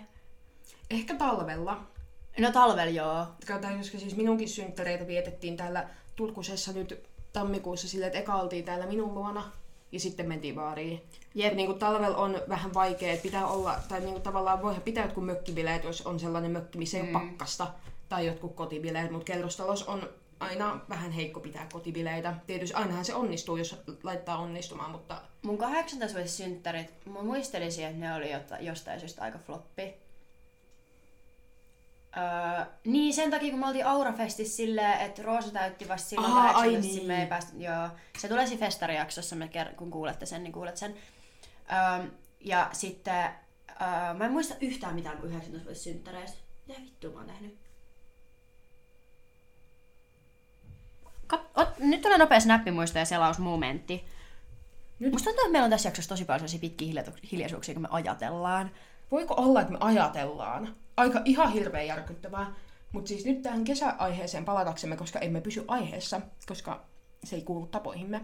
Ehkä talvella. No talvella joo. Katsotaan, koska siis minunkin synttäreitä vietettiin täällä Tulkusessa nyt tammikuussa silleen, että eka oltiin täällä minun luona ja sitten mentiin baariin. Jep. Ja niin kuin talvella on vähän vaikea, että pitää olla, tai niin kuin tavallaan voihan pitää jotkut mökkibileet, jos on sellainen mökki, missä ei mm. ole pakkasta, tai jotkut kotibileet, mutta kerrostalos on aina vähän heikko pitää kotibileitä. Tietysti ainahan se onnistuu, jos laittaa onnistumaan, mutta Mun 18 synttärit, mä muistelisin, että ne oli jostain syystä aika floppi. Öö, niin, sen takia kun me oltiin Aurafestissä silleen, että Roosa täytti vasta silloin Aha, ai 18, niin. me ei päästä, joo. Se tulee siinä festarijaksossa, me ker- kun kuulette sen, niin kuulet sen. Öö, ja sitten, öö, mä en muista yhtään mitään kuin 19 synttäreistä. Mitä vittua mä oon tehnyt? Kat- ot, nyt tulee nopea snappimuisto ja selausmomentti. Nyt-. Musta tuntuu, että meillä on tässä jaksossa tosi paljon sellaisia pitkiä hilja- hiljaisuuksia, kun me ajatellaan. voiko olla, että me ajatellaan? Aika ihan hirveän järkyttävää. Mutta siis nyt tähän kesäaiheeseen palataksemme, koska emme pysy aiheessa, koska se ei kuulu tapoihimme,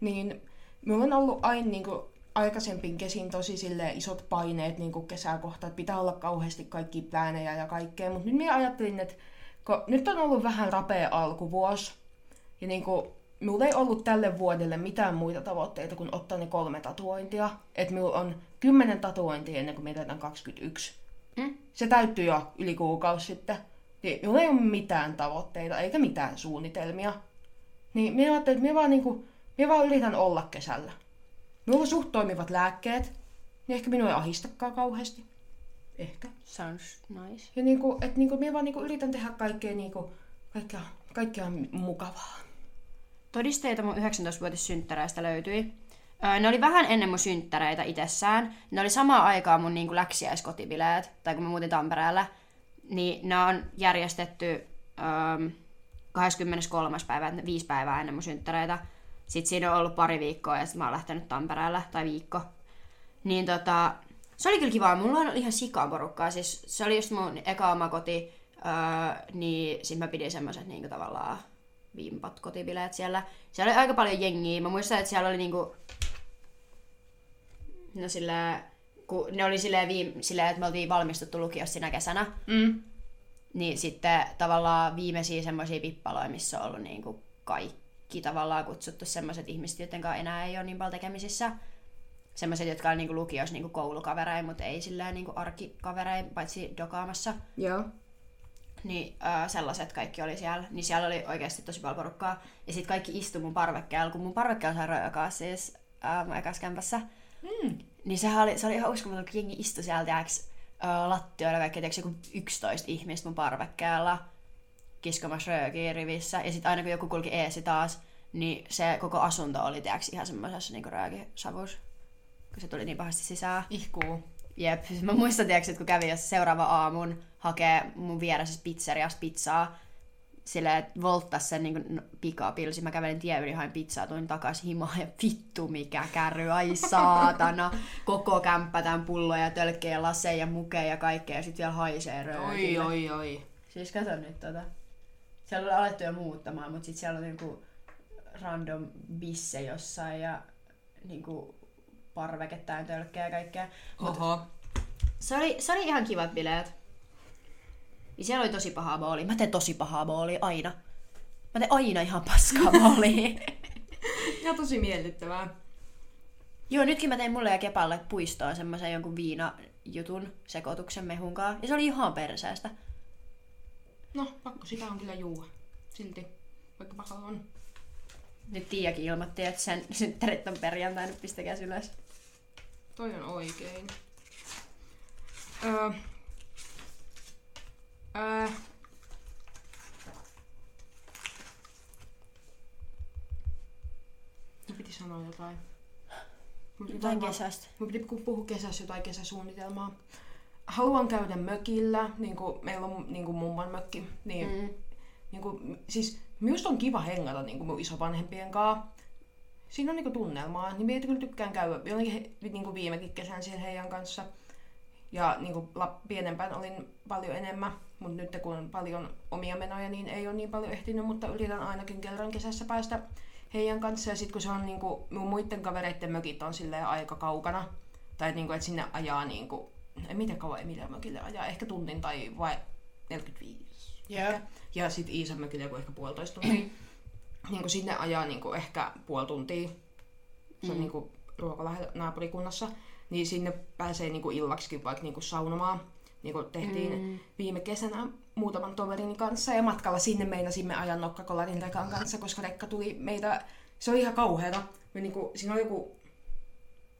niin minulla on ollut aina niin kuin, aikaisempin kesin tosi silleen isot paineet niin kuin kesää kohtaan, että pitää olla kauheasti kaikki pläänejä ja kaikkea, mutta nyt minä ajattelin, että kun nyt on ollut vähän rapea alkuvuosi, ja niin kuin, minulla ei ollut tälle vuodelle mitään muita tavoitteita kuin ottaa ne kolme tatuointia. Että minulla on kymmenen tatuointia ennen kuin minä täytän 21. Mm? Se täyttyi jo yli kuukausi sitten. Niin minulla ei ole mitään tavoitteita eikä mitään suunnitelmia. Niin minä ajattelin, että minä vaan, niinku, minä vaan yritän olla kesällä. Minulla on suht toimivat lääkkeet, niin ehkä minua ei ahistakaan kauheasti. Ehkä. Sounds nice. Ja niinku, että niinku, minä vaan niinku yritän tehdä kaikkea, niinku, kaikkea, kaikkea mukavaa. Todisteita mun 19-vuotissynttäreistä löytyi. Ne oli vähän ennen mun synttäreitä itsessään. Ne oli samaan aikaan mun niin läksiäiskotibileet, tai kun mä muutin Tampereelle. Niin ne on järjestetty öö, 23. päivä, viisi päivää ennen mun synttäreitä. Sitten siinä on ollut pari viikkoa ja sitten mä oon lähtenyt Tampereelle, tai viikko. Niin tota, se oli kyllä kiva. Mulla on ihan sikaa porukkaa. Siis se oli just mun eka oma koti, öö, niin sit mä pidin semmoset niinku tavallaan vimpat kotibileet siellä. Siellä oli aika paljon jengiä. Mä muistan, että siellä oli niinku... No sillä... Kun ne oli silleen, viime, silleen, että me oltiin valmistuttu lukiossa sinä kesänä. Mm. Niin sitten tavallaan viimeisiä semmoisia pippaloja, missä on ollut niinku kaikki tavallaan kutsuttu semmoiset ihmiset, joiden kanssa enää ei ole niin paljon tekemisissä. Semmoiset, jotka on niinku lukiossa niinku koulukavereja, mutta ei silleen niinku arkikavereja, paitsi dokaamassa. Joo. Niin äh, sellaiset kaikki oli siellä. Niin siellä oli oikeasti tosi paljon porukkaa. Ja sitten kaikki istu mun parvekkeella, kun mun parvekkeella sai röökaa siis äh, mun ekas kämpässä. Mm. Niin sehän oli, se oli ihan uskomaton, kun jengi istui siellä, tiiäks, äh, lattioilla kaikki, tiiäks, joku 11 ihmistä mun parvekkeella kiskomassa röökiä rivissä. Ja sitten aina kun joku kulki eesi taas, niin se koko asunto oli tiiäks, ihan semmoisessa niinku röökisavussa. Kun se tuli niin pahasti sisään. Ihkuu. Jep, mä muistan, tiiäks, että kun kävin jos seuraava aamun hakee mun vieressä pizzeriasta pizzaa, silleen, että sen niin pikapilsi. Mä kävelin tie yli, hain pizzaa, tulin takas himaan ja vittu mikä kärry, ai saatana. Koko kämppä tämän pulloja, tölkkejä, laseja ja mukeja ja kaikkea ja sit vielä haisee Oi, röökille. oi, oi. Siis kato nyt tota. Siellä oli alettu jo muuttamaan, mutta sit siellä oli joku random bisse jossain ja niinku parveketään tölkkejä ja kaikkea. Mut Oho. se oli, se oli ihan kivat bileet. Ja siellä oli tosi pahaa boolia. Mä teen tosi pahaa boolia aina. Mä teen aina ihan paskaa boolia. Ja tosi miellyttävää. Joo, nytkin mä tein mulle ja Kepalle puistoon semmoisen jonkun viinajutun sekoituksen mehunkaan. Ja se oli ihan perseestä. No, pakko sitä on kyllä juua. Silti. Vaikka paha on. Nyt Tiiakin ilmoitti, että sen synttärit on perjantaina, pistäkää ylös. Toi on oikein. Öö. Öö. Mun piti sanoa jotain. Mun piti Jotain varmaan- kesästä. Mun piti puhua kesässä jotain kesäsuunnitelmaa. Haluan käydä mökillä, niin kuin meillä on niin kuin mummon mökki. Niin, Mm. niin kuin, siis Minusta on kiva hengata niin kuin mun isovanhempien kanssa. Siinä on niin kuin tunnelmaa, niin minä kyllä tykkään käydä jotenkin niin kuin viimekin kesän siellä heidän kanssa. Ja niin kuin pienempään olin paljon enemmän, mutta nyt kun on paljon omia menoja, niin ei ole niin paljon ehtinyt, mutta yritän ainakin kerran kesässä päästä heidän kanssa. Ja sitten kun se on niin kuin, mun muiden kavereiden mökit on silleen aika kaukana, tai niin kuin, että sinne ajaa niin kuin, en miten kauan Emilia mökille ajaa, ehkä tunnin tai vai 45. Joo. Ehkä. Ja sitten Iisan mökille joku ehkä puolitoista tuntia. niin kuin sinne ajaa niin kuin ehkä puoli tuntia. Se on Mm. niin kuin ruokalähe naapurikunnassa. Niin sinne pääsee niin kuin illaksikin vaikka niin kuin saunomaan. Niin kuin tehtiin Mm. viime kesänä muutaman toverini kanssa ja matkalla sinne meinasimme ajan nokkakolarin rekan kanssa, koska rekka tuli meitä, se oli ihan kauheata. Me niinku, siinä oli joku,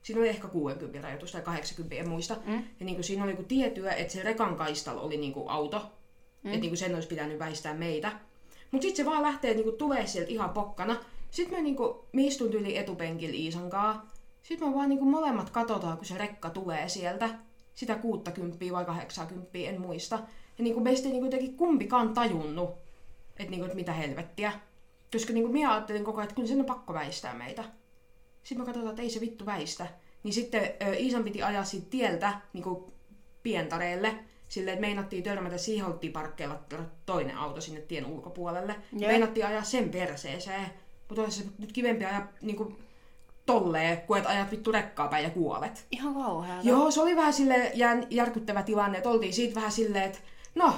siinä oli ehkä 60 rajoitus tai 80, en muista. Mm. Ja niinku siinä oli joku tietyä, että se rekan kaistalla oli niinku auto, mm. että niinku sen olisi pitänyt väistää meitä. Mutta sitten se vaan lähtee niinku tulee sieltä ihan pokkana. Sitten me niinku, me istun yli etupenkillä Iisan kanssa. Sitten me vaan niinku molemmat katsotaan, kun se rekka tulee sieltä. Sitä 60 vai 80, en muista. Ja niinku meistä ei jotenkin kumpikaan tajunnut, että niinku, et mitä helvettiä. Koska niinku minä ajattelin koko ajan, että kyllä sen on pakko väistää meitä. Sitten me katsotaan, että ei se vittu väistä. Niin sitten ö, Iisan piti ajaa siitä tieltä niinku pientareelle. Silleen, että meinattiin törmätä, siihen oltiin parkkeilla toinen auto sinne tien ulkopuolelle. Joo. Meinattiin ajaa sen perseeseen. Mutta olisi se nyt kivempi ajaa niinku tolleen, kuin että ajat vittu rekkaa päin ja kuolet. Ihan kauheata. Joo, se oli vähän sille järkyttävä tilanne, että oltiin siitä vähän silleen, että no,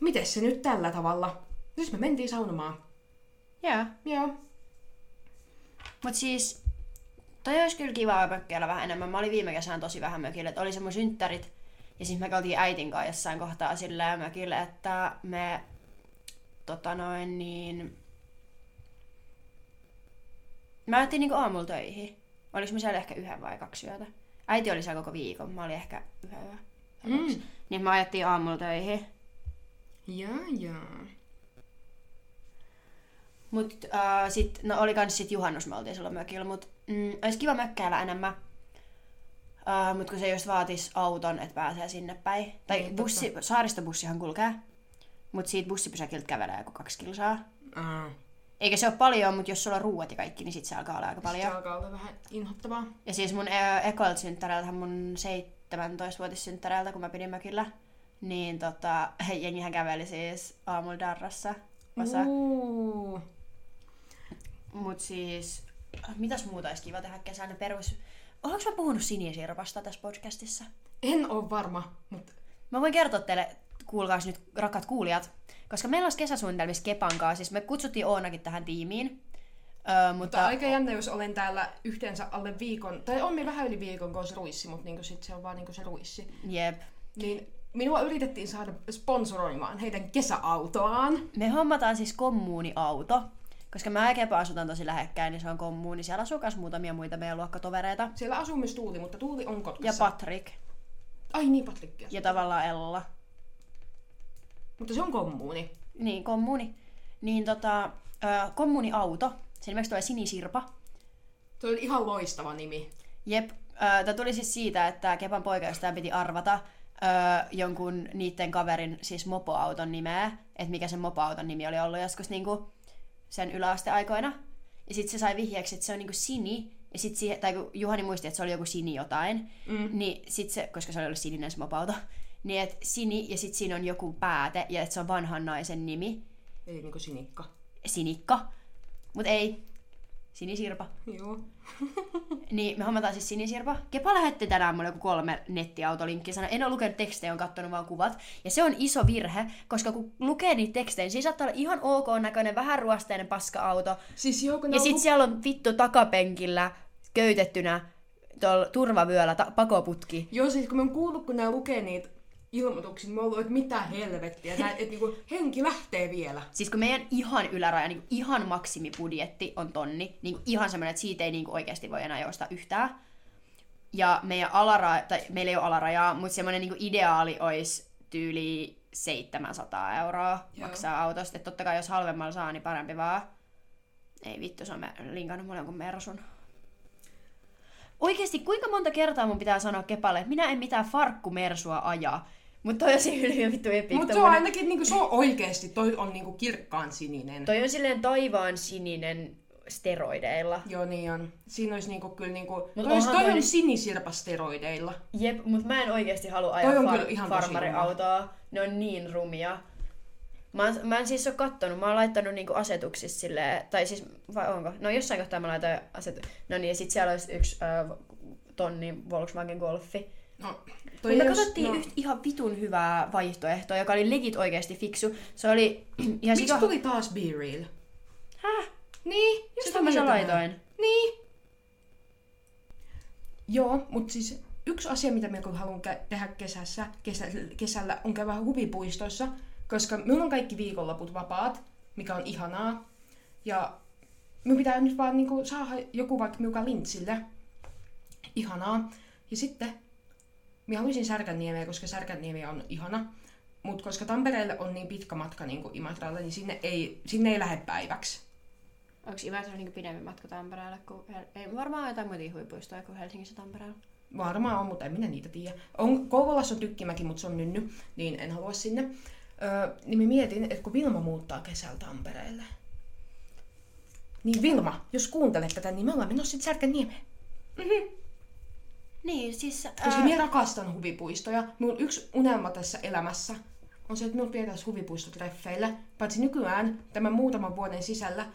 miten se nyt tällä tavalla? Siis me mentiin saunomaan. Joo. Joo. Mut siis, toi olisi kyllä kiva mökkeillä vähän enemmän. Mä olin viime kesänä tosi vähän mökillä, että oli se mun synttärit. Ja siis me oltiin äitin kanssa jossain kohtaa silleen mökillä, että me tota noin niin... Mä ajettiin niinku aamulla töihin. Olis me siellä ehkä yhden vai kaksi yötä. Äiti oli siellä koko viikon, mä olin ehkä yhden yö. Mm. Niin me ajettiin aamulla töihin. Jaa, jaa. Mut äh, sit, no oli kans sit juhannus, me oltiin silloin mökillä, mut mm, olisi kiva mökkäillä enemmän. Äh, mut kun se just vaatis auton, että pääsee sinne päin. Tai Niin, bussi, saaristobussihan kulkee. Mut siitä bussipysäkiltä kävelee joku kaksi kilsaa. Ah. Eikä se ole paljon, mutta jos sulla on ruuat ja kaikki, niin sit se alkaa olla aika Paljon. Se alkaa olla vähän inhottavaa. Ja siis mun ekoilta synttäreiltä, mun 17-vuotissynttäreiltä, kun mä pidin mökillä, niin tota, jengihän käveli siis aamulla darrassa. Osa. Uu. Mut siis, mitäs muuta olisi kiva tehdä kesänä perus... Olenko mä puhunut sinisirpasta tässä podcastissa? En ole varma, mutta Mä voin kertoa teille, kuulkaas nyt rakkaat kuulijat, koska meillä olisi kesäsuunnitelmissa Kepan kanssa, siis me kutsuttiin Oonakin tähän tiimiin. Öö, mutta Mutta aika jännä, jos olen täällä yhteensä alle viikon, tai on me vähän yli viikon, kun on se ruissi, mutta niinku sit se on vaan niinku se ruissi. jep. Niin minua yritettiin saada sponsoroimaan heidän kesäautoaan. Me hommataan siis kommuuniauto, koska mä ja Kepa asutaan tosi lähekkäin, niin se on kommuuni. Siellä asuu myös muutamia muita meidän luokkatovereita. Siellä asuu myös Tuuli, mutta Tuuli on Ja Kotkassa. Patrick. Ai niin, Patrikkia. Ja tavallaan Ella. Mutta se on kommuuni. Niin, kommuuni. Niin tota, ö, kommuuniauto. Sen nimeksi tulee Sinisirpa. Se oli ihan loistava nimi. Jep. Tämä tuli siis siitä, että Kepan poikaystävä piti arvata ö, jonkun niiden kaverin siis mopoauton nimeä, että mikä sen mopoauton nimi oli ollut joskus niinku sen yläasteaikoina. Ja sitten se sai vihjeeksi, että se on niinku Sini, ja sit siihen, tai kun Juhani muisti, että se oli joku Sini jotain, Mm. niin sit se, koska se oli ollut sininen se mopoauto, niin että Sini, ja sitten siinä on joku pääte, ja että se on vanhan naisen nimi, Eli niinku sinikka. Sinikka. Mut ei, Sinisirpa. Joo. Niin, me hommataan siis sinisirpa. Kepa lähetti tänään mulle joku kolme nettiautolinkkiä. Sanoi, en ole lukenut tekstejä, on kattonut vaan kuvat. Ja se on iso virhe, koska kun lukee niitä tekstejä, niin siinä saattaa olla ihan ok näköinen, vähän ruosteinen paska-auto. Siis joo, Ja sit lu- siellä on vittu takapenkillä köytettynä tuolla turvavyöllä ta- pakoputki. Joo, siis kun mä oon kuullut, kun ne lukee niitä ilmoituksia, mä oon ollut, että mitä helvettiä. Että niinku henki lähtee vielä. Siis kun meidän ihan yläraja, niin ihan maksimibudjetti on tonni, niin ihan semmoinen, että siitä ei niin oikeasti voi enää joustaa yhtään. Ja meidän alaraja, tai meillä ei ole alarajaa, mutta semmoinen niin ideaali olisi tyyli 700 euroa Joo. maksaa autosta. Että totta kai jos halvemmalla saa, niin parempi vaan. Ei vittu, se on me- linkannut mulle jonkun Mersun. Oikeesti, kuinka monta kertaa mun pitää sanoa Kepalle, että minä en mitään farkkumersua ajaa. Mutta toi on siinä hyvin vittu epic. Mutta se on ainakin, niinku, se on oikeesti, toi on niinku kirkkaan sininen. Toi on silleen taivaan sininen steroideilla. Joo, niin on. Siinä olisi niinku kyllä niinku... Toi, onhan olisi, toi toi on sinisirpa steroideilla. Jep, mutta mä en oikeasti halua ajaa Toi on far- kyllä ihan farmariautoa. Ne on niin rumia. Mä, en- mä en siis ole kattonut, mä oon laittanut niinku asetuksissa silleen, tai siis, vai onko? No jossain kohtaa mä laitoin asetu... No niin, ja sit siellä olisi yksi äh, tonni Volkswagen Golfi. No, Toi me jos- katsottiin no, yht, ihan vitun hyvää vaihtoehtoa, joka oli legit oikeasti fiksu. Se oli ihan Miksi sika... tuli taas Be Real? Häh? Niin, just Sitä mä sen laitoin. Niin. Joo, mutta siis yksi asia, mitä minä haluan kä- tehdä kesässä, kesä, kesällä, on käydä huvipuistoissa, koska minulla on kaikki viikonloput vapaat, mikä on ihanaa. Ja minun pitää nyt vaan niinku saada joku vaikka miuka lintsille. Ihanaa. Ja sitten minä haluaisin Särkänniemeä, koska Särkänniemi on ihana. Mutta koska Tampereelle on niin pitkä matka niin kuin Imatralle, niin sinne ei, sinne ei lähde päiväksi. Onko Imatralla niinku pidempi matka Tampereelle kuin... Hel- Ei varmaan jotain muita huipuistoja kuin Helsingissä Tampereella. Varmaan on, mutta en minä niitä tiedä. On, Kouvolassa on Tykkimäki, mutta se on nynny, niin en halua sinne. Öö, niin mä mietin, että kun Vilma muuttaa kesällä Tampereelle. Niin Vilma, jos kuuntelet tätä, niin me ollaan menossa sitten Särkänniemeen. Niin, siis... Koska minä rakastan huvipuistoja. Mun yksi unelma tässä elämässä on se, että minut vietäisiin huvipuistotreffeille. Paitsi nykyään, tämän muutaman vuoden sisällä,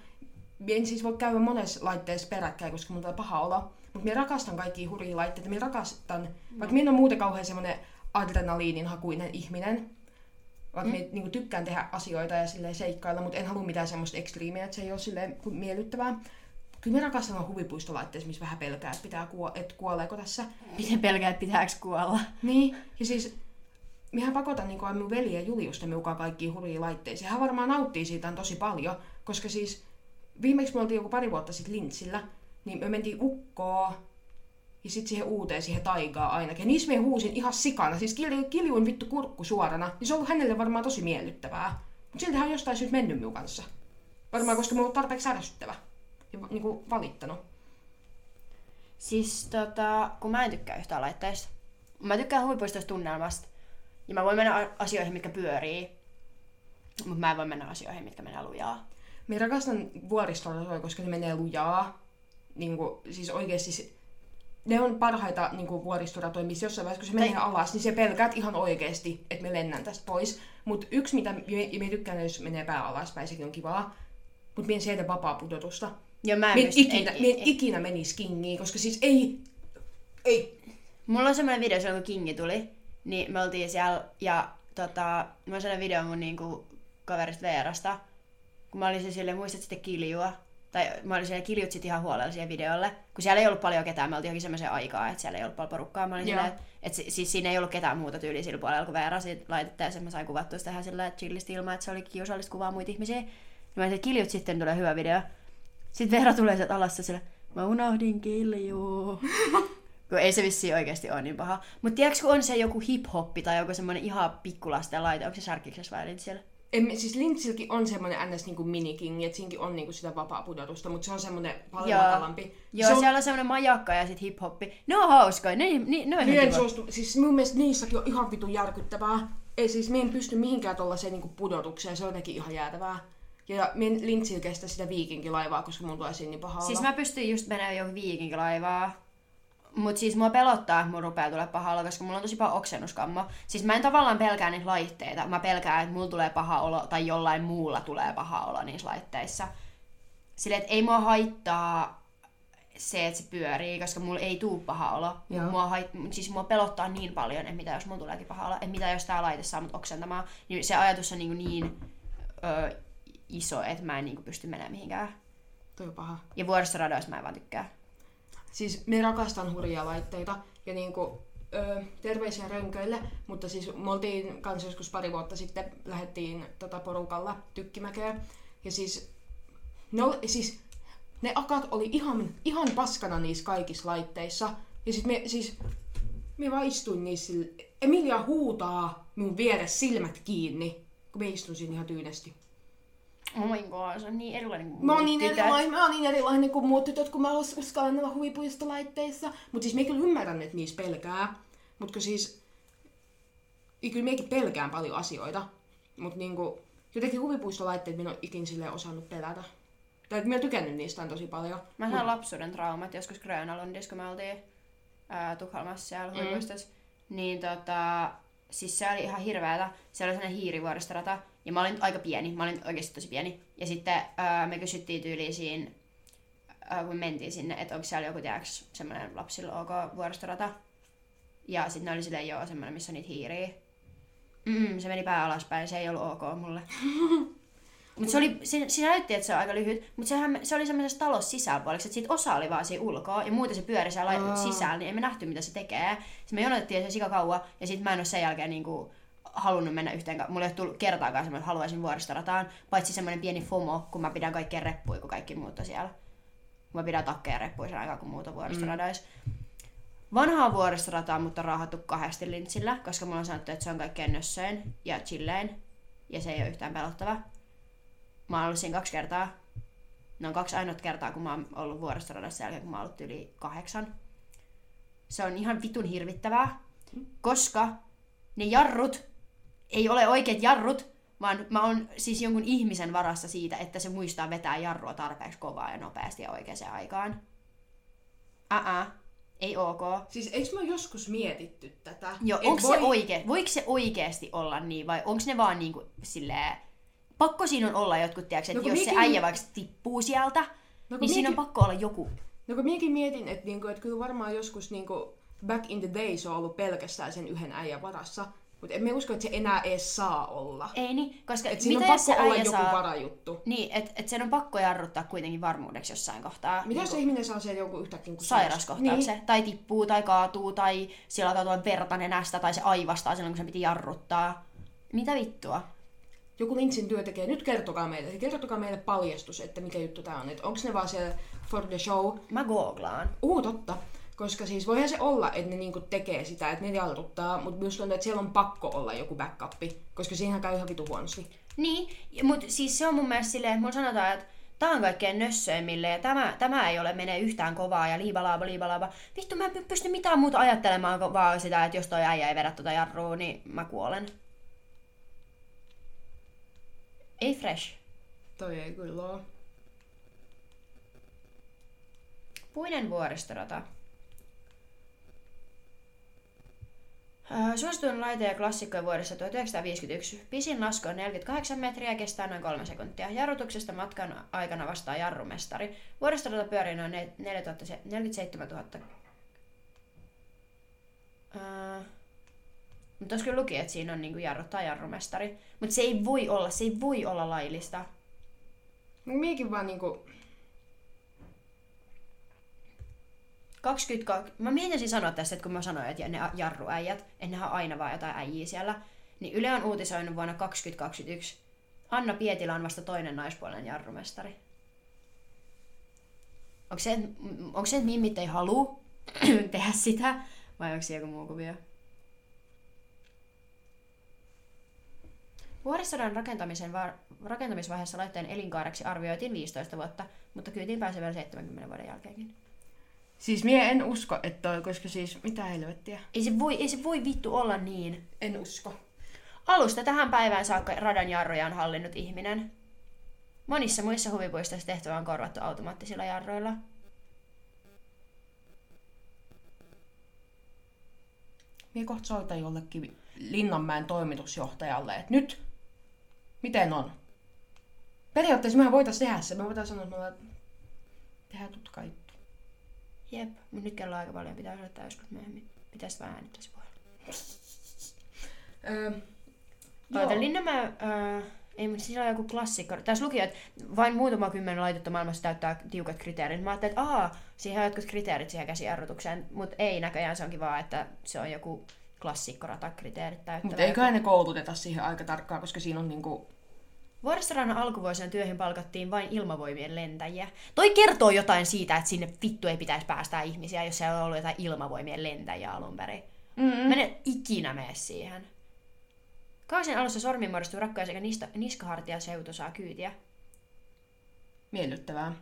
minä en siis voi käydä monessa laitteessa peräkkäin, koska mun tulee paha olo. Mutta minä rakastan kaikkia hurjia laitteita. Minä rakastan, vaikka minä en ole muuten kauhean semmoinen adrenaliininhakuinen ihminen, vaikka mm. minä niin tykkään tehdä asioita ja silleen seikkailla, mutta en halua mitään semmoista ekstriimiä, että se ei ole silleen miellyttävää. Kyllä minä rakastan olla huvipuistolaitteissa, missä vähän pelkää, että, pitää kuo- että kuoleeko tässä. Miten pelkää, että pitääkö kuolla? Niin, ja siis Mihän pakotan niin minun veli ja Juliusta mukaan kaikkiin hurjiin laitteisiin. Hän varmaan nauttii siitä tosi paljon, koska siis viimeksi me oltiin joku pari vuotta sitten Lintsillä, niin me mentiin ukkoon ja sitten siihen uuteen, siihen taigaa ainakin. Ja niissä me huusin ihan sikana, siis kilju, kiljuin vittu kurkku suorana. Niin se on ollut hänelle varmaan tosi miellyttävää. Mutta silti hän on jostain syystä mennyt minun kanssa. Varmaan koska me on tarpeeksi ärsyttävä. Niin kuin valittanut. Siis tota, kun mä en tykkää yhtään laitteista. Mä tykkään huvipuistoista tunnelmasta. Ja mä voin mennä asioihin, mitkä pyörii. Mutta mä en voi mennä asioihin, mitkä menee lujaa. Me rakastan vuoristorasoja, koska ne menee lujaa. Niin kuin, siis oikeasti se- ne on parhaita niin kuin vuoristoratoja, missä jossain vaiheessa, kun se menee alas, niin se pelkäät ihan oikeasti, että me lennän tästä pois. Mutta yksi, mitä me, me tykkään, jos menee pää alaspäin, sekin on kivaa. Mutta mien sieltä vapaa pudotusta. Ja mä en, Mie en ikinä, mie en ei, ikinä menisi kingiin, koska siis ei... Ei. Mulla on semmoinen video silloin, kun Kingi tuli. Niin me oltiin siellä ja tota, mä on sellainen video mun niinku kaverista Veerasta. Kun mä olin se silleen, muistat sitten kiljua. Tai mä olin siellä kiljut sit ihan huolella siihen videolle. Kun siellä ei ollut paljon ketään, me oltiin johonkin semmoiseen aikaan, että siellä ei ollut paljon porukkaa. Mä olin silleen, että et, si- siis siinä ei ollut ketään muuta tyyliä sillä puolella kuin Veera. Siitä laitettiin ja sen mä sain kuvattua sitä ihan sillä chillisti ilman, että se oli kiusallista kuvaa muita ihmisiä. Niin mä olin, että kiljut sitten tulee hyvä video. Sitten Veera tulee sieltä alas ja sille, mä unohdin kiljuu. Kun ei se vissiin oikeasti ole niin paha. Mutta tiedätkö, kun on se joku hip-hoppi tai joku semmoinen ihan pikkulasten laite, onko se särkiksessä vai siellä? En, siis Lintsilläkin on semmoinen ns. Niin minikingi, että siinäkin on niin kuin sitä vapaa pudotusta, mutta se on semmoinen paljon Joo. matalampi. Joo, se on, siellä on semmoinen majakka ja sit hip-hoppi. Ne on hauskoja, ne, ne, ne on ihan suostu, siis mun mielestä niissäkin on ihan vitun järkyttävää. Ei siis, mie en pysty mihinkään tuollaiseen niinku pudotukseen, se on jotenkin ihan jäätävää. Ja mie lintsillä kestä sitä viikinkilaivaa, koska mun tulee siinä niin paha Siis olla. mä pystyn just menemään johonkin viikinkilaivaa. Mut siis mua pelottaa, että mun rupeaa tulee paha olo, koska mulla on tosi paha oksennuskammo. Siis mä en tavallaan pelkää niitä laitteita. Mä pelkään, että mulla tulee paha olo tai jollain muulla tulee paha olo niissä laitteissa. Silleen, että ei mua haittaa se, että se pyörii, koska mulla ei tuu paha olo. Joo. Mua, hait, siis mua pelottaa niin paljon, että mitä jos mulla tuleekin paha olo, että mitä jos tää laite saa mut oksentamaan. Niin se ajatus on niin, niin ö, iso, että mä en niin pysty menemään mihinkään. Toi on paha. Ja vuoristoradoissa mä en vaan tykkää. Siis me rakastan hurjia laitteita ja niinku, ö, terveisiä rönköille, mutta siis me oltiin kanssa joskus pari vuotta sitten, lähdettiin tota porukalla tykkimäkeä. Ja siis ne, oli, siis ne akat oli ihan, ihan paskana niissä kaikissa laitteissa. Ja sit me siis, me vaan istuin niissä Emilia huutaa minun vieressä silmät kiinni, kun me istun siinä ihan tyynesti. Oh my god, se on niin erilainen kuin Mä oon niin tytöt. erilainen, mä oon niin erilainen kuin muut tytöt, kun mä us- uskallan olla huvipuistolaitteissa. Mut siis mä kyllä ymmärrän, että niissä pelkää. Mut kun siis... Ja kyllä miekin pelkään paljon asioita, mutta niinku, jotenkin huvipuistolaitteet minä en ole ikin silleen osannut pelätä. Tai minä olen tykännyt niistä on tosi paljon. Mä sain lapsuuden traumat joskus Grönalundissa, kun me oltiin ää, Tukholmassa siellä Mm. huipuistossa. Niin tota, siis se oli ihan hirveätä. Se oli sellainen hiirivuoristorata. Ja mä olin aika pieni, mä olin oikeasti tosi pieni. Ja sitten ää, me kysyttiin tyyliin siinä, ää, kun me mentiin sinne, että onko siellä joku tiedäks semmoinen lapsilla ok vuoristorata. Ja sitten ne oli silleen, joo, semmoinen, missä on niitä hiiriä. Mm, se meni pää alaspäin, se ei ollut ok mulle. Mutta se, oli, se, se näytti, että se on aika lyhyt, mutta sehän, se oli semmoisessa talossa sisäpuoliksi, että siitä osa oli vaan siinä ulkoa ja muuten se pyöri siellä lai- sisällä, niin emme nähty, mitä se tekee. Sitten me jonotettiin se sika kauan ja sitten mä en ole sen jälkeen niinku halunnut mennä yhteen. Mulla ei ole tullut kertaakaan semmoinen, että haluaisin vuoristorataan, paitsi semmoinen pieni FOMO, kun mä pidän kaikkea reppuja, kun kaikki muut siellä. Mä pidän takkeja reppuja sen aikaa, kun muut on vuoristoradoissa. Vanhaa vuoristorataa, mutta raahattu kahdesti lintsillä, koska mulla on sanottu, että se on kaikkein nössöin ja chillein. Ja se ei ole yhtään pelottava. Mä oon ollut siinä kaksi kertaa. Ne on kaksi ainoat kertaa, kun mä oon ollut vuoristoradassa jälkeen, kun mä oon ollut yli kahdeksan. Se on ihan vitun hirvittävää, koska ne jarrut ei ole oikeat jarrut, vaan mä oon siis jonkun ihmisen varassa siitä, että se muistaa vetää jarrua tarpeeksi kovaa ja nopeasti ja oikeaan aikaan. Ää, ei ok. Siis eikö ole joskus mietitty tätä? Joo, onko voi- se oike, voiko se oikeasti olla niin, vai onko ne vaan niinku silleen... Pakko siinä on olla jotkut, tiedätkö, että No jos se mietin- äijä vaikka tippuu sieltä, No, niin siinä on pakko olla joku. No kun minäkin mietin, että, niinku, että kyllä varmaan joskus niinku, back in the days on ollut pelkästään sen yhden äijän varassa, mutta emme usko, että se enää edes saa olla. Ei niin, koska Et siinä on jos se pakko olla joku saa... varajuttu. Niin, että et sen on pakko jarruttaa kuitenkin varmuudeksi jossain kohtaa. Mitä jos Niinku- ihminen saa sen joku yhtäkkiä niin sairaskohtauksen. Niin. Tai tippuu tai kaatuu tai siellä alkaa tulla verta nenästä tai se aivastaa silloin, kun se piti jarruttaa. Mitä vittua? Joku Linksin työntekijä, nyt kertokaa meille, kertokaa meille paljastus, että mikä juttu tää on. Että onko ne vaan siellä for the show? Mä googlaan. Uu, totta. Koska siis voihan se olla, että ne niinku tekee sitä, että ne jarruttaa, mutta myös tuntuu, että siellä on pakko olla joku backup, koska siinähän käy ihan vitu huonosti. Niin, mutta siis se on mun mielestä silleen, että mulla sanotaan, että tää on kaikkein nössöimmille ja tämä, tämä ei ole menee yhtään kovaa ja liibalaaba, liibalaaba. Vittu, mä en pysty mitään muuta ajattelemaan vaan sitä, että jos toi äijä ei vedä tuota jarrua, niin mä kuolen. Ei fresh. Toi ei kyllä oo. Puinen vuoristorata. Suosituin laite ja klassikko vuodessa 1951. Pisin lasku on 48 metriä ja kestää noin 3 sekuntia. Jarrutuksesta matkan aikana vastaa jarrumestari. Vuoristorata pyörii noin ne- 4000 se- 47 000. Öö, mutta tuossa kyllä luki, että siinä on niinku jarru tai jarrumestari. Mutta se ei voi olla, se ei voi olla laillista. Miekin vaan niinku, 22, mä mietin sanoa tässä, että kun mä sanoin, että ne jarruäijät, ennenhän on aina vaan jotain äijiä siellä, niin Yle on uutisoinut vuonna 2021. Anna Pietilä on vasta toinen naispuolinen jarrumestari. Onko se, onko se, että mimmit ei halua tehdä sitä, vai onko se joku muu kuvio? Vuoristodan rakentamisen va- rakentamisvaiheessa laitteen elinkaareksi arvioitiin 15 vuotta, mutta kyytiin pääsee vielä 70 vuoden jälkeenkin. Siis mie en usko, että toi, koska siis mitä helvettiä. Ei se, voi, ei se voi vittu olla niin. En usko. Alusta tähän päivään saakka radan jarruja on hallinnut ihminen. Monissa muissa huvipuistoissa tehtävä on korvattu automaattisilla jarroilla. Mie kohta soitan jollekin Linnanmäen toimitusjohtajalle, että nyt, miten on? Periaatteessa mehän voitais tehdä se. Me voitais sanoa, että me ollaan- tehdään tutka juttu. Jep, mutta nyt kello on aika paljon, pitää soittaa joskus myöhemmin. Pitäisi vähän äänittää se puhelu. Oota, Linnanmäe, äh, ei, mutta siellä on joku klassikko. Tässä luki, että vain muutama kymmenen laitetta maailmassa täyttää tiukat kriteerit. Mä ajattelin, että aa, siihen on jotkut kriteerit siihen käsijarrutukseen, mutta ei näköjään, se onkin vaan, että se on joku klassikkoratakriteerit täyttävä. Mutta eiköhän ne kouluteta siihen aika tarkkaan, koska siinä on niinku... Vuoristorannan alkuvuosina työhön palkattiin vain ilmavoimien lentäjiä. Toi kertoo jotain siitä, että sinne vittu ei pitäisi päästää ihmisiä, jos siellä on ollut jotain ilmavoimien lentäjiä alun perin. Mm-mm. Mä en ikinä mene siihen. Kausien alussa sormi muodostuu rakkoja sekä niskahartia seutu saa kyytiä. Miellyttävää.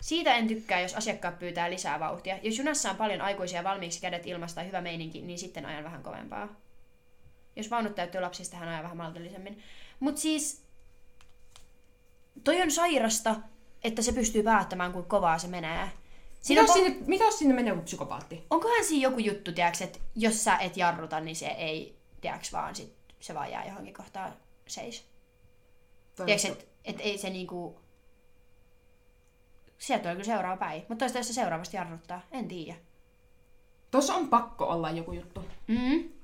Siitä en tykkää, jos asiakkaat pyytää lisää vauhtia. Jos junassa on paljon aikuisia valmiiksi kädet ilmasta hyvä meininki, niin sitten ajan vähän kovempaa. Jos vaunut täyttyy lapsista, hän ajaa vähän maltillisemmin. Mut siis, toi on sairasta, että se pystyy päättämään, kuin kovaa se menee. Mitä Siinä jos on, sinne, mitä jos sinne menee psykopaatti? onkohan siinä joku juttu, tiiäks, että jos sä et jarruta, niin se ei, tiiäks, vaan sit se vaan jää johonkin kohtaan seis. Tiiäks, että et ei se niinku... Sieltä on kyllä seuraava päin. Mutta toista jos se seuraavasti jarruttaa, en tiedä. Tossa on pakko olla joku juttu. Mm.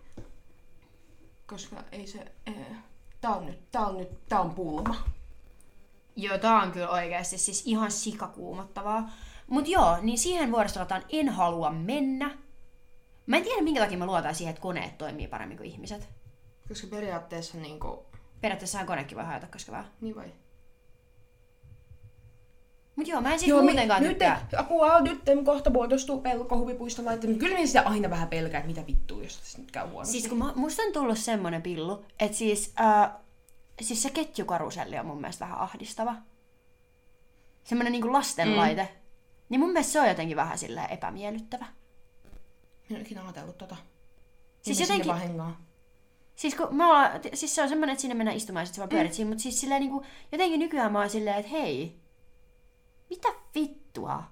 Koska ei se... Eh, tää on nyt, tää on nyt, tää on pulma. Joo, tää on kyllä oikeasti siis ihan sikakuumottavaa. Mut joo, niin siihen vuoristorataan en halua mennä. Mä en tiedä, minkä takia mä luotan siihen, että koneet toimii paremmin kuin ihmiset. Koska periaatteessa niinku... Periaatteessa konekin voi hajota koska vaan. Niin vai? Mut joo, mä en siitä muutenkaan nyt, tykkää. apua, nyt en kohta muodostuu pelko huvipuiston laitteen. Kyllä minä sitä aina vähän pelkää, että mitä vittua, jos tässä nyt käy huonosti. Siis kun mä, musta on tullut semmonen pillu, että siis, äh, siis se ketjukaruselli on mun mielestä vähän ahdistava. Semmonen niinku lastenlaite. Mm. Niin mun mielestä se on jotenkin vähän silleen epämiellyttävä. Minä en ikinä ajatellut tota. Siis Siis jotenkin... hengaa. Siis, kun mä ollaan, siis se on semmonen, että sinne mennään istumaan ja sit sä vaan pyörit siinä, mutta siis silleen niinku, jotenkin nykyään mä oon silleen, että hei, mitä vittua?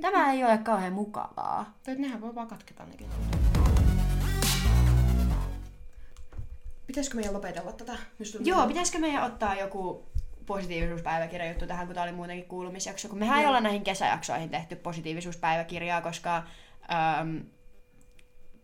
Tämä ei ole kauhean mukavaa. Tai nehän voi vaan katketa nekin. Pitäisikö meidän lopetella tätä? Joo, pitäisikö meidän ottaa joku positiivisuuspäiväkirjajuttu tähän, kun tää oli muutenkin kuulumisjakso, kun mehän ei olla näihin kesäjaksoihin tehty positiivisuuspäiväkirjaa, koska äm,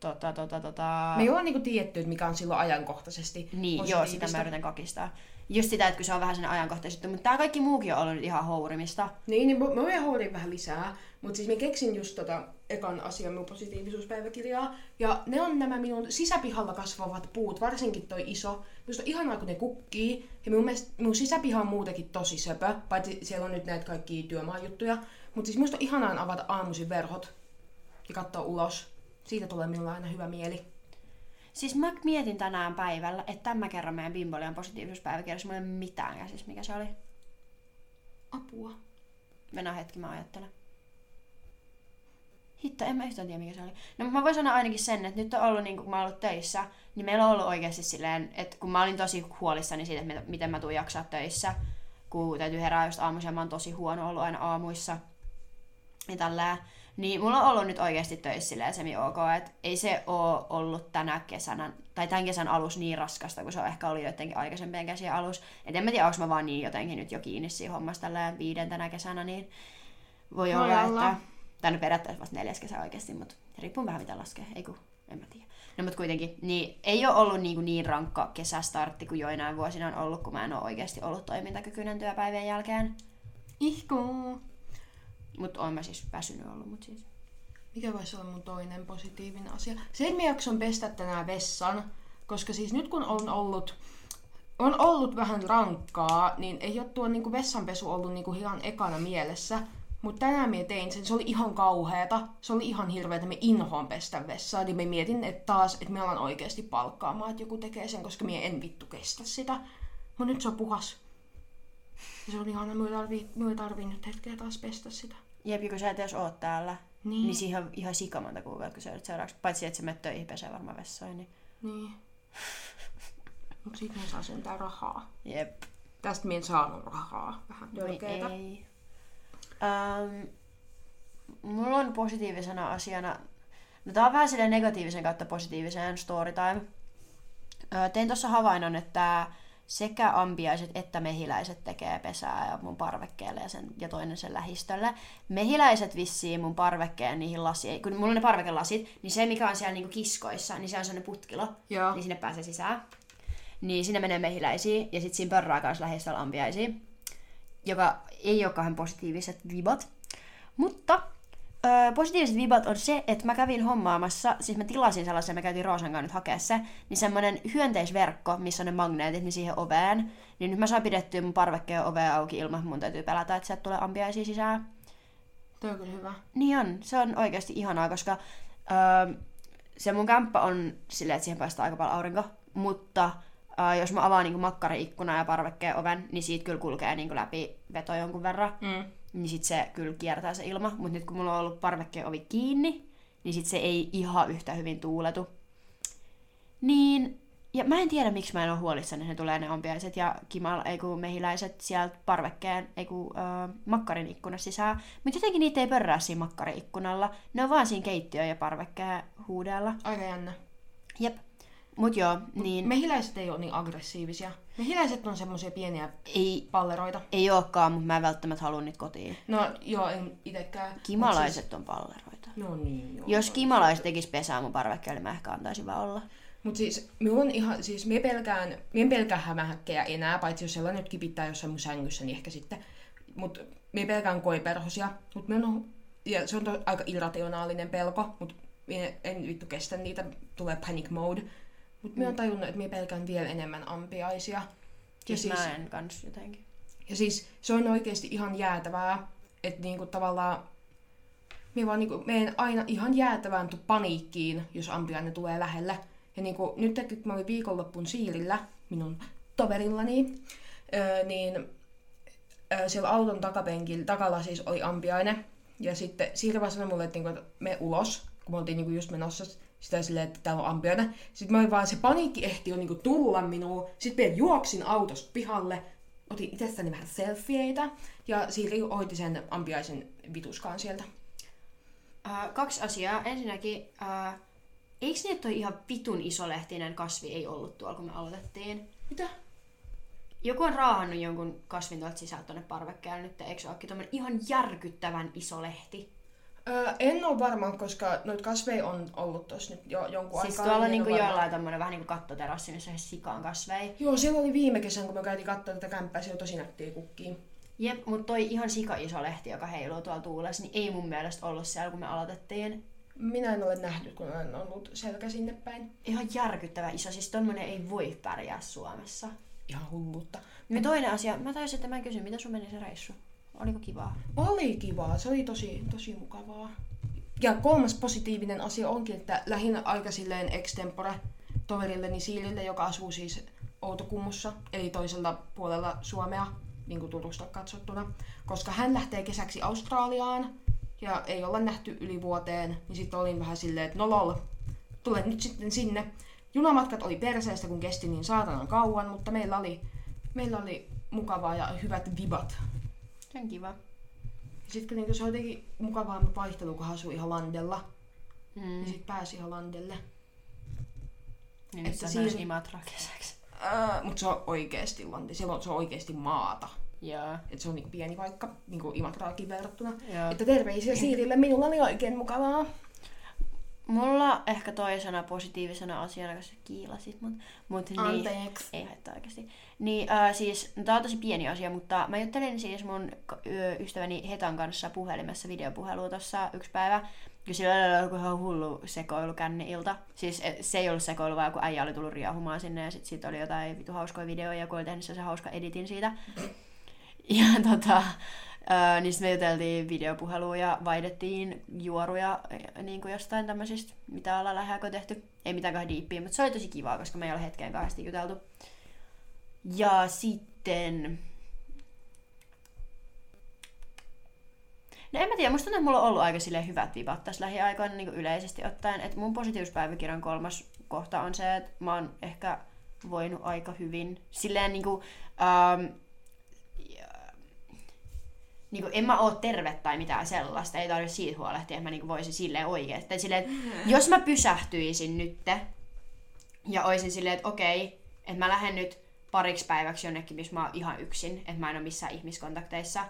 tota, tota, tota, Me ei olla niinku tiedetty, että mikä on silloin ajankohtaisesti Niin, joo, sitä mä yritän kakistaa. Just sitä, että kun se on vähän sen ajankohtaisesti, mutta tää kaikki muukin on ollut ihan hourimista. Niin, niin mä vielä houdin vähän lisää. Mutta siis mä keksin just tota ekan asian mun positiivisuuspäiväkirjaa. Ja ne on nämä minun sisäpihalla kasvavat puut, varsinkin toi iso. Minusta on ihanaa, kun ne kukkii. Ja mun mielestä mun sisäpiha on muutenkin tosi söpö, paitsi siellä on nyt näitä kaikkia työmaajuttuja. Mutta siis minusta on ihanaa avata aamuisin verhot ja katsoa ulos. Siitä tulee minulle aina hyvä mieli. Siis mä mietin tänään päivällä, että tämän kerran meidän Bimbolian positiivisuuspäiväkirjassa mulla ei ole mitään käsissä, mikä se oli. Apua. Mennä hetki, mä ajattelen. Hitto, en mä yhtään tiedä mikä se oli. No mutta mä voin sanoa ainakin sen, että nyt on ollut, niin kun mä oon ollut töissä, niin meillä on ollut oikeasti silleen, että kun mä olin tosi huolissani siitä, että miten mä tuun jaksaa töissä, kun täytyy herää just aamuisin mä oon tosi huono ollut aina aamuissa ja tällä, niin mulla on ollut nyt oikeasti töissä silleen semi ok, että ei se oo ollut tänä kesänä, tai tämän kesän alus niin raskasta, kun se on ehkä ollut jotenkin aikaisempien käsien alus. Et en mä tiedä, onko mä vaan niin jotenkin nyt jo kiinni siinä hommassa tällä viidentenä kesänä, niin voi Voi olla, olla. että... Tai no periaatteessa vasta neljäs kesä oikeasti, mutta riippuu vähän mitä laskee. Ei kun, en mä tiedä. No mutta kuitenkin, niin ei ole ollut niin, niin rankka kesästartti kuin joinain vuosina on ollut, kun mä en ole oikeasti ollut toimintakykyinen työpäivien jälkeen. Ihku. Mutta oon mä siis väsynyt ollut, mutta siis... Mikä voisi olla mun toinen positiivinen asia? Se, että mä jakson pestä tänään vessan, koska siis nyt kun on ollut, on ollut vähän rankkaa, niin ei ole tuo niinku vessanpesu ollut niinku ihan ekana mielessä. Mutta tänään mä tein sen, se oli ihan kauheeta. Se oli ihan hirveetä, me inhoon pestä vessaa. Niin mä mietin, että taas, että me ollaan oikeasti palkkaamaan, että joku tekee sen, koska mä en vittu kestä sitä. Mutta nyt se on puhas. Ja se on ihana, mä ei tarvii, tarvii nyt hetkeä taas pestä sitä. Jep, kun sä et edes oot täällä, Niin. niin, siihen on ihan sikamonta kuukautta, kun sä olet seuraavaksi. Paitsi, että sä menet töihin pesee varmaan vessain, niin Niin. Mut sit mä saan sentään rahaa. jep. Tästä mä en saanut rahaa. Vähän törkeetä. ei. Um, mulla on positiivisena asiana, no tää on vähän silleen negatiivisen kautta positiiviseen story time. Ö, tein tuossa havainnon, että sekä ampiaiset että mehiläiset tekee pesää ja mun parvekkeelle ja, sen, ja toinen sen lähistölle. Mehiläiset vissiin mun parvekkeen niihin lasiin, kun mulla on ne parvekelasit, niin se mikä on siellä niinku kiskoissa, niin se on sellainen putkilo, Joo. niin sinne pääsee sisään. Niin sinne menee mehiläisiä ja sitten siinä pörrää kanssa lähistöllä ampiaisia joka ei ole kauhean positiiviset vibat. Mutta öö, positiiviset vibat on se, että mä kävin hommaamassa, siis mä tilasin sellaisen, mä käytiin Roosan kanssa nyt hakea se, niin semmonen hyönteisverkko, missä on ne magneetit, niin siihen oveen. Niin nyt mä saan pidettyä mun parvekkeen ovea auki ilman, että mun täytyy pelätä, että sieltä tulee ampiaisia sisään. Toi on kyllä hyvä. Niin on, se on oikeasti ihanaa, koska öö, se mun kämppä on silleen, että siihen paistaa aika paljon aurinko, mutta öö, jos mä avaan niin makkari-ikkuna ja parvekkeen oven, niin siitä kyllä kulkee niin läpi veto jonkun verran. Mm. Niin sit se kyllä kiertää se ilma. Mutta nyt kun mulla on ollut parvekkeen ovi kiinni, niin sit se ei ihan yhtä hyvin tuuletu. Niin, ja mä en tiedä miksi mä en ole huolissani, että ne tulee ne ampiaiset ja kimal, ei kun mehiläiset sieltä parvekkeen, ei kun äh, makkarin ikkunassa sisään. Mutta jotenkin niitä ei pörrää siinä makkarin ikkunalla. Ne on vaan siinä keittiö ja parvekkeen huudella. Aika jännä. Jep. Mut joo, niin Mehiläiset ei ole niin aggressiivisia. Mehiläiset on semmoisia pieniä ei, palleroita. ei olekaan, mutta mä en välttämättä halua niitä kotiin. No joo, en itekään. Kimalaiset on palleroita. Siis, no niin, joo. Jos kimalaiset tekis pesää mun parvekkeelle, mä ehkä antaisin vaan olla. Mut siis, on ihan, siis me pelkään, me en pelkää hämähäkkejä enää, paitsi jos sellainen nyt kipittää jossain mun sängyssä, niin ehkä sitten. Mut me pelkään koiperhosia, mut me on, ja se on to, aika irrationaalinen pelko, mut me en vittu kestä niitä, tulee panic mode. Mut me on tajunnut, että me pelkään vielä enemmän ampiaisia. Ja Siis, siis, mä en kans jotenkin. ja siis se on oikeasti ihan jäätävää, että niinku tavallaan me vaan niinku, menen aina ihan jäätävään tu- paniikkiin, jos ampiainen tulee lähelle. Ja niinku, nyt kun mä olin viikonloppun siirillä minun toverillani, öö, niin öö, siellä auton takapenkillä, takalla siis oli ampiainen. Ja sitten Siiri vaan sanoi mulle, että, niinku, että me ulos, kun me oltiin niinku just menossa sitä silleen, että täällä on ampiainen. Sitten mä olin vaan, se paniikki ehti jo niinku tulla minuun. Sitten mä juoksin autosta pihalle, otin itsestäni vähän selfieitä ja Siiri hoiti sen ampiaisen vituskaan sieltä. Uh, kaksi asiaa. Ensinnäkin, uh, eikö niin, että toi ihan vitun isolehtinen kasvi ei ollut tuolla, kun me aloitettiin? Mitä? Joku on raahannut jonkun kasvin tuolta sisältä tonne parvekkeelle nyt, eikö se olekin ihan järkyttävän iso lehti? Öö, en ole varma, koska noita kasveja on ollut tossa nyt jo jonkun Siis aikaa. tuolla on niin en niinku ole varma. jollain tommonen vähän niinku kattoterassi, missä on sikaan kasvei. Joo, siellä oli viime kesän, kun me käytiin katsoa tätä kämppää, siellä oli tosi nättiä kukkia. Jep, mutta toi ihan sika iso lehti, joka heiluu tuolla tuulessa, niin ei mun mielestä ollut siellä, kun me aloitettiin. Minä en ole nähnyt, kun olen ollut selkä sinne päin. Ihan järkyttävä iso, siis tommonen ei voi pärjää Suomessa. Ihan hullutta. Ja toinen asia, mä taisin, että mä en kysy, mitä sun meni se reissu? Oliko kivaa? Oli kivaa, se oli tosi, tosi mukavaa. Ja kolmas positiivinen asia onkin, että lähinnä aika silleen extempore toverilleni Siilille, joka asuu siis Outokummussa, eli toisella puolella Suomea, niin kuin Turusta katsottuna. Koska hän lähtee kesäksi Australiaan ja ei olla nähty yli vuoteen, niin sitten olin vähän silleen, että no lol, tulen nyt sitten sinne. Junamatkat oli perseestä, kun kesti niin saatanan kauan, mutta meillä oli, meillä oli mukavaa ja hyvät vibat. Se on kiva. Sitten niin se oli jotenkin mukavaa vaihtelu, kun asui ihan landella. Mm. Niin sit pääsi ihan landelle. Niin että se on siinä- myös Imatra kesäksi. Ää, mutta se on oikeesti landi. Siellä on, se on oikeesti maata. Joo. Et se on niinku pieni paikka, niinku Imatraakin verrattuna. Joo. Että terveisiä Siirille, minulla oli oikein mukavaa. Mulla ehkä toisena positiivisena asiana, koska sä kiilasit mut. mut niin, Anteeksi. ei haittaa oikeesti. Niin äh, siis, no tää on tosi pieni asia, mutta mä juttelin siis mun ystäväni Hetan kanssa puhelimessa videopuhelua tossa yksi päivä. Ja sillä oli joku ihan hullu sekoilu känni-ilta. Siis et, se ei ollut sekoilu, vaan kun äijä oli tullut riahumaan sinne ja sit siitä oli jotain vitu hauskoja videoja ja kun oli tehnyt se hauska editin siitä. Ja tota, Öö, niin me juteltiin videopuhelua ja vaihdettiin juoruja äh, niin kuin jostain tämmöisistä, mitä ollaan lähiaikoina tehty. Ei mitään kahden diippiä, mutta se oli tosi kivaa, koska me ei ole hetkeen kahdesti juteltu. Ja sitten... No en mä tiedä, musta tuntuu, että mulla on ollut aika silleen hyvät vibat tässä lähiaikoina niin kuin yleisesti ottaen. Että mun positiivispäiväkirjan kolmas kohta on se, että mä oon ehkä voinut aika hyvin. Silleen niin kuin, ähm, niin kuin, en mä oo terve tai mitään sellaista, ei tarvitse siitä huolehtia, että mä niin voisin silleen oikeesti. Tai silleen, että jos mä pysähtyisin nytte ja oisin silleen, että okei, että mä lähden nyt pariksi päiväksi jonnekin, missä mä oon ihan yksin, että mä en ole missään ihmiskontakteissa,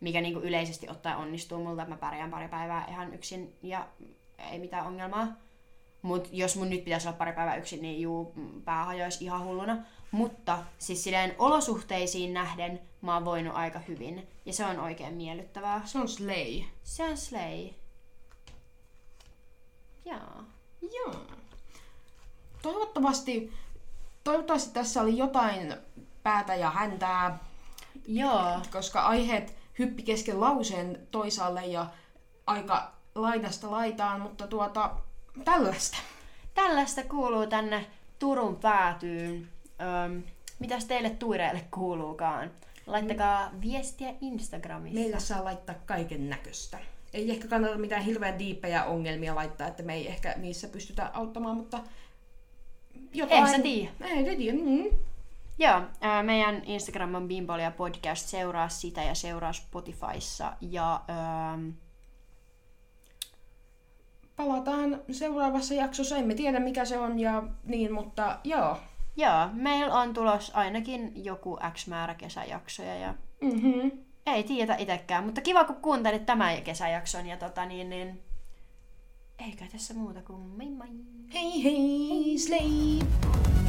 mikä niin kuin yleisesti ottaen onnistuu multa, että mä pärjään pari päivää ihan yksin ja ei mitään ongelmaa. Mut jos mun nyt pitäisi olla pari päivää yksin, niin juu, mm, pää hajoisi ihan hulluna. Mutta siis silleen olosuhteisiin nähden mä oon voinut aika hyvin. Ja se on oikein miellyttävää. Se on slay. Se on slay. Jaa. Joo. Toivottavasti, toivottavasti tässä oli jotain päätä ja häntää, Joo. koska aiheet hyppi kesken lauseen toisaalle ja aika laidasta laitaan, mutta tuota, tällaista. Tällaista kuuluu tänne Turun päätyyn. Öm, mitäs teille tuireille kuuluukaan? Laittakaa viestiä Instagramissa. Meillä saa laittaa kaiken näköistä. Ei ehkä kannata mitään hirveän diippejä ongelmia laittaa, että me ei ehkä niissä pystytä auttamaan, mutta jotain... En sä tiedä. Ei tiedä. Mm. Joo, ää, meidän Instagram on Bimbolia podcast, seuraa sitä ja seuraa Spotifyssa. Ja ähm, Palataan seuraavassa jaksossa. Emme tiedä mikä se on ja niin, mutta joo. Joo, meillä on tulos ainakin joku X määrä kesäjaksoja ja Mm-hmm. ei tiedä itekään, mutta kiva kun kuuntelit tämän kesäjakson ja tota niin, niin eikä tässä muuta kuin moi moi! Hei hei, sleep!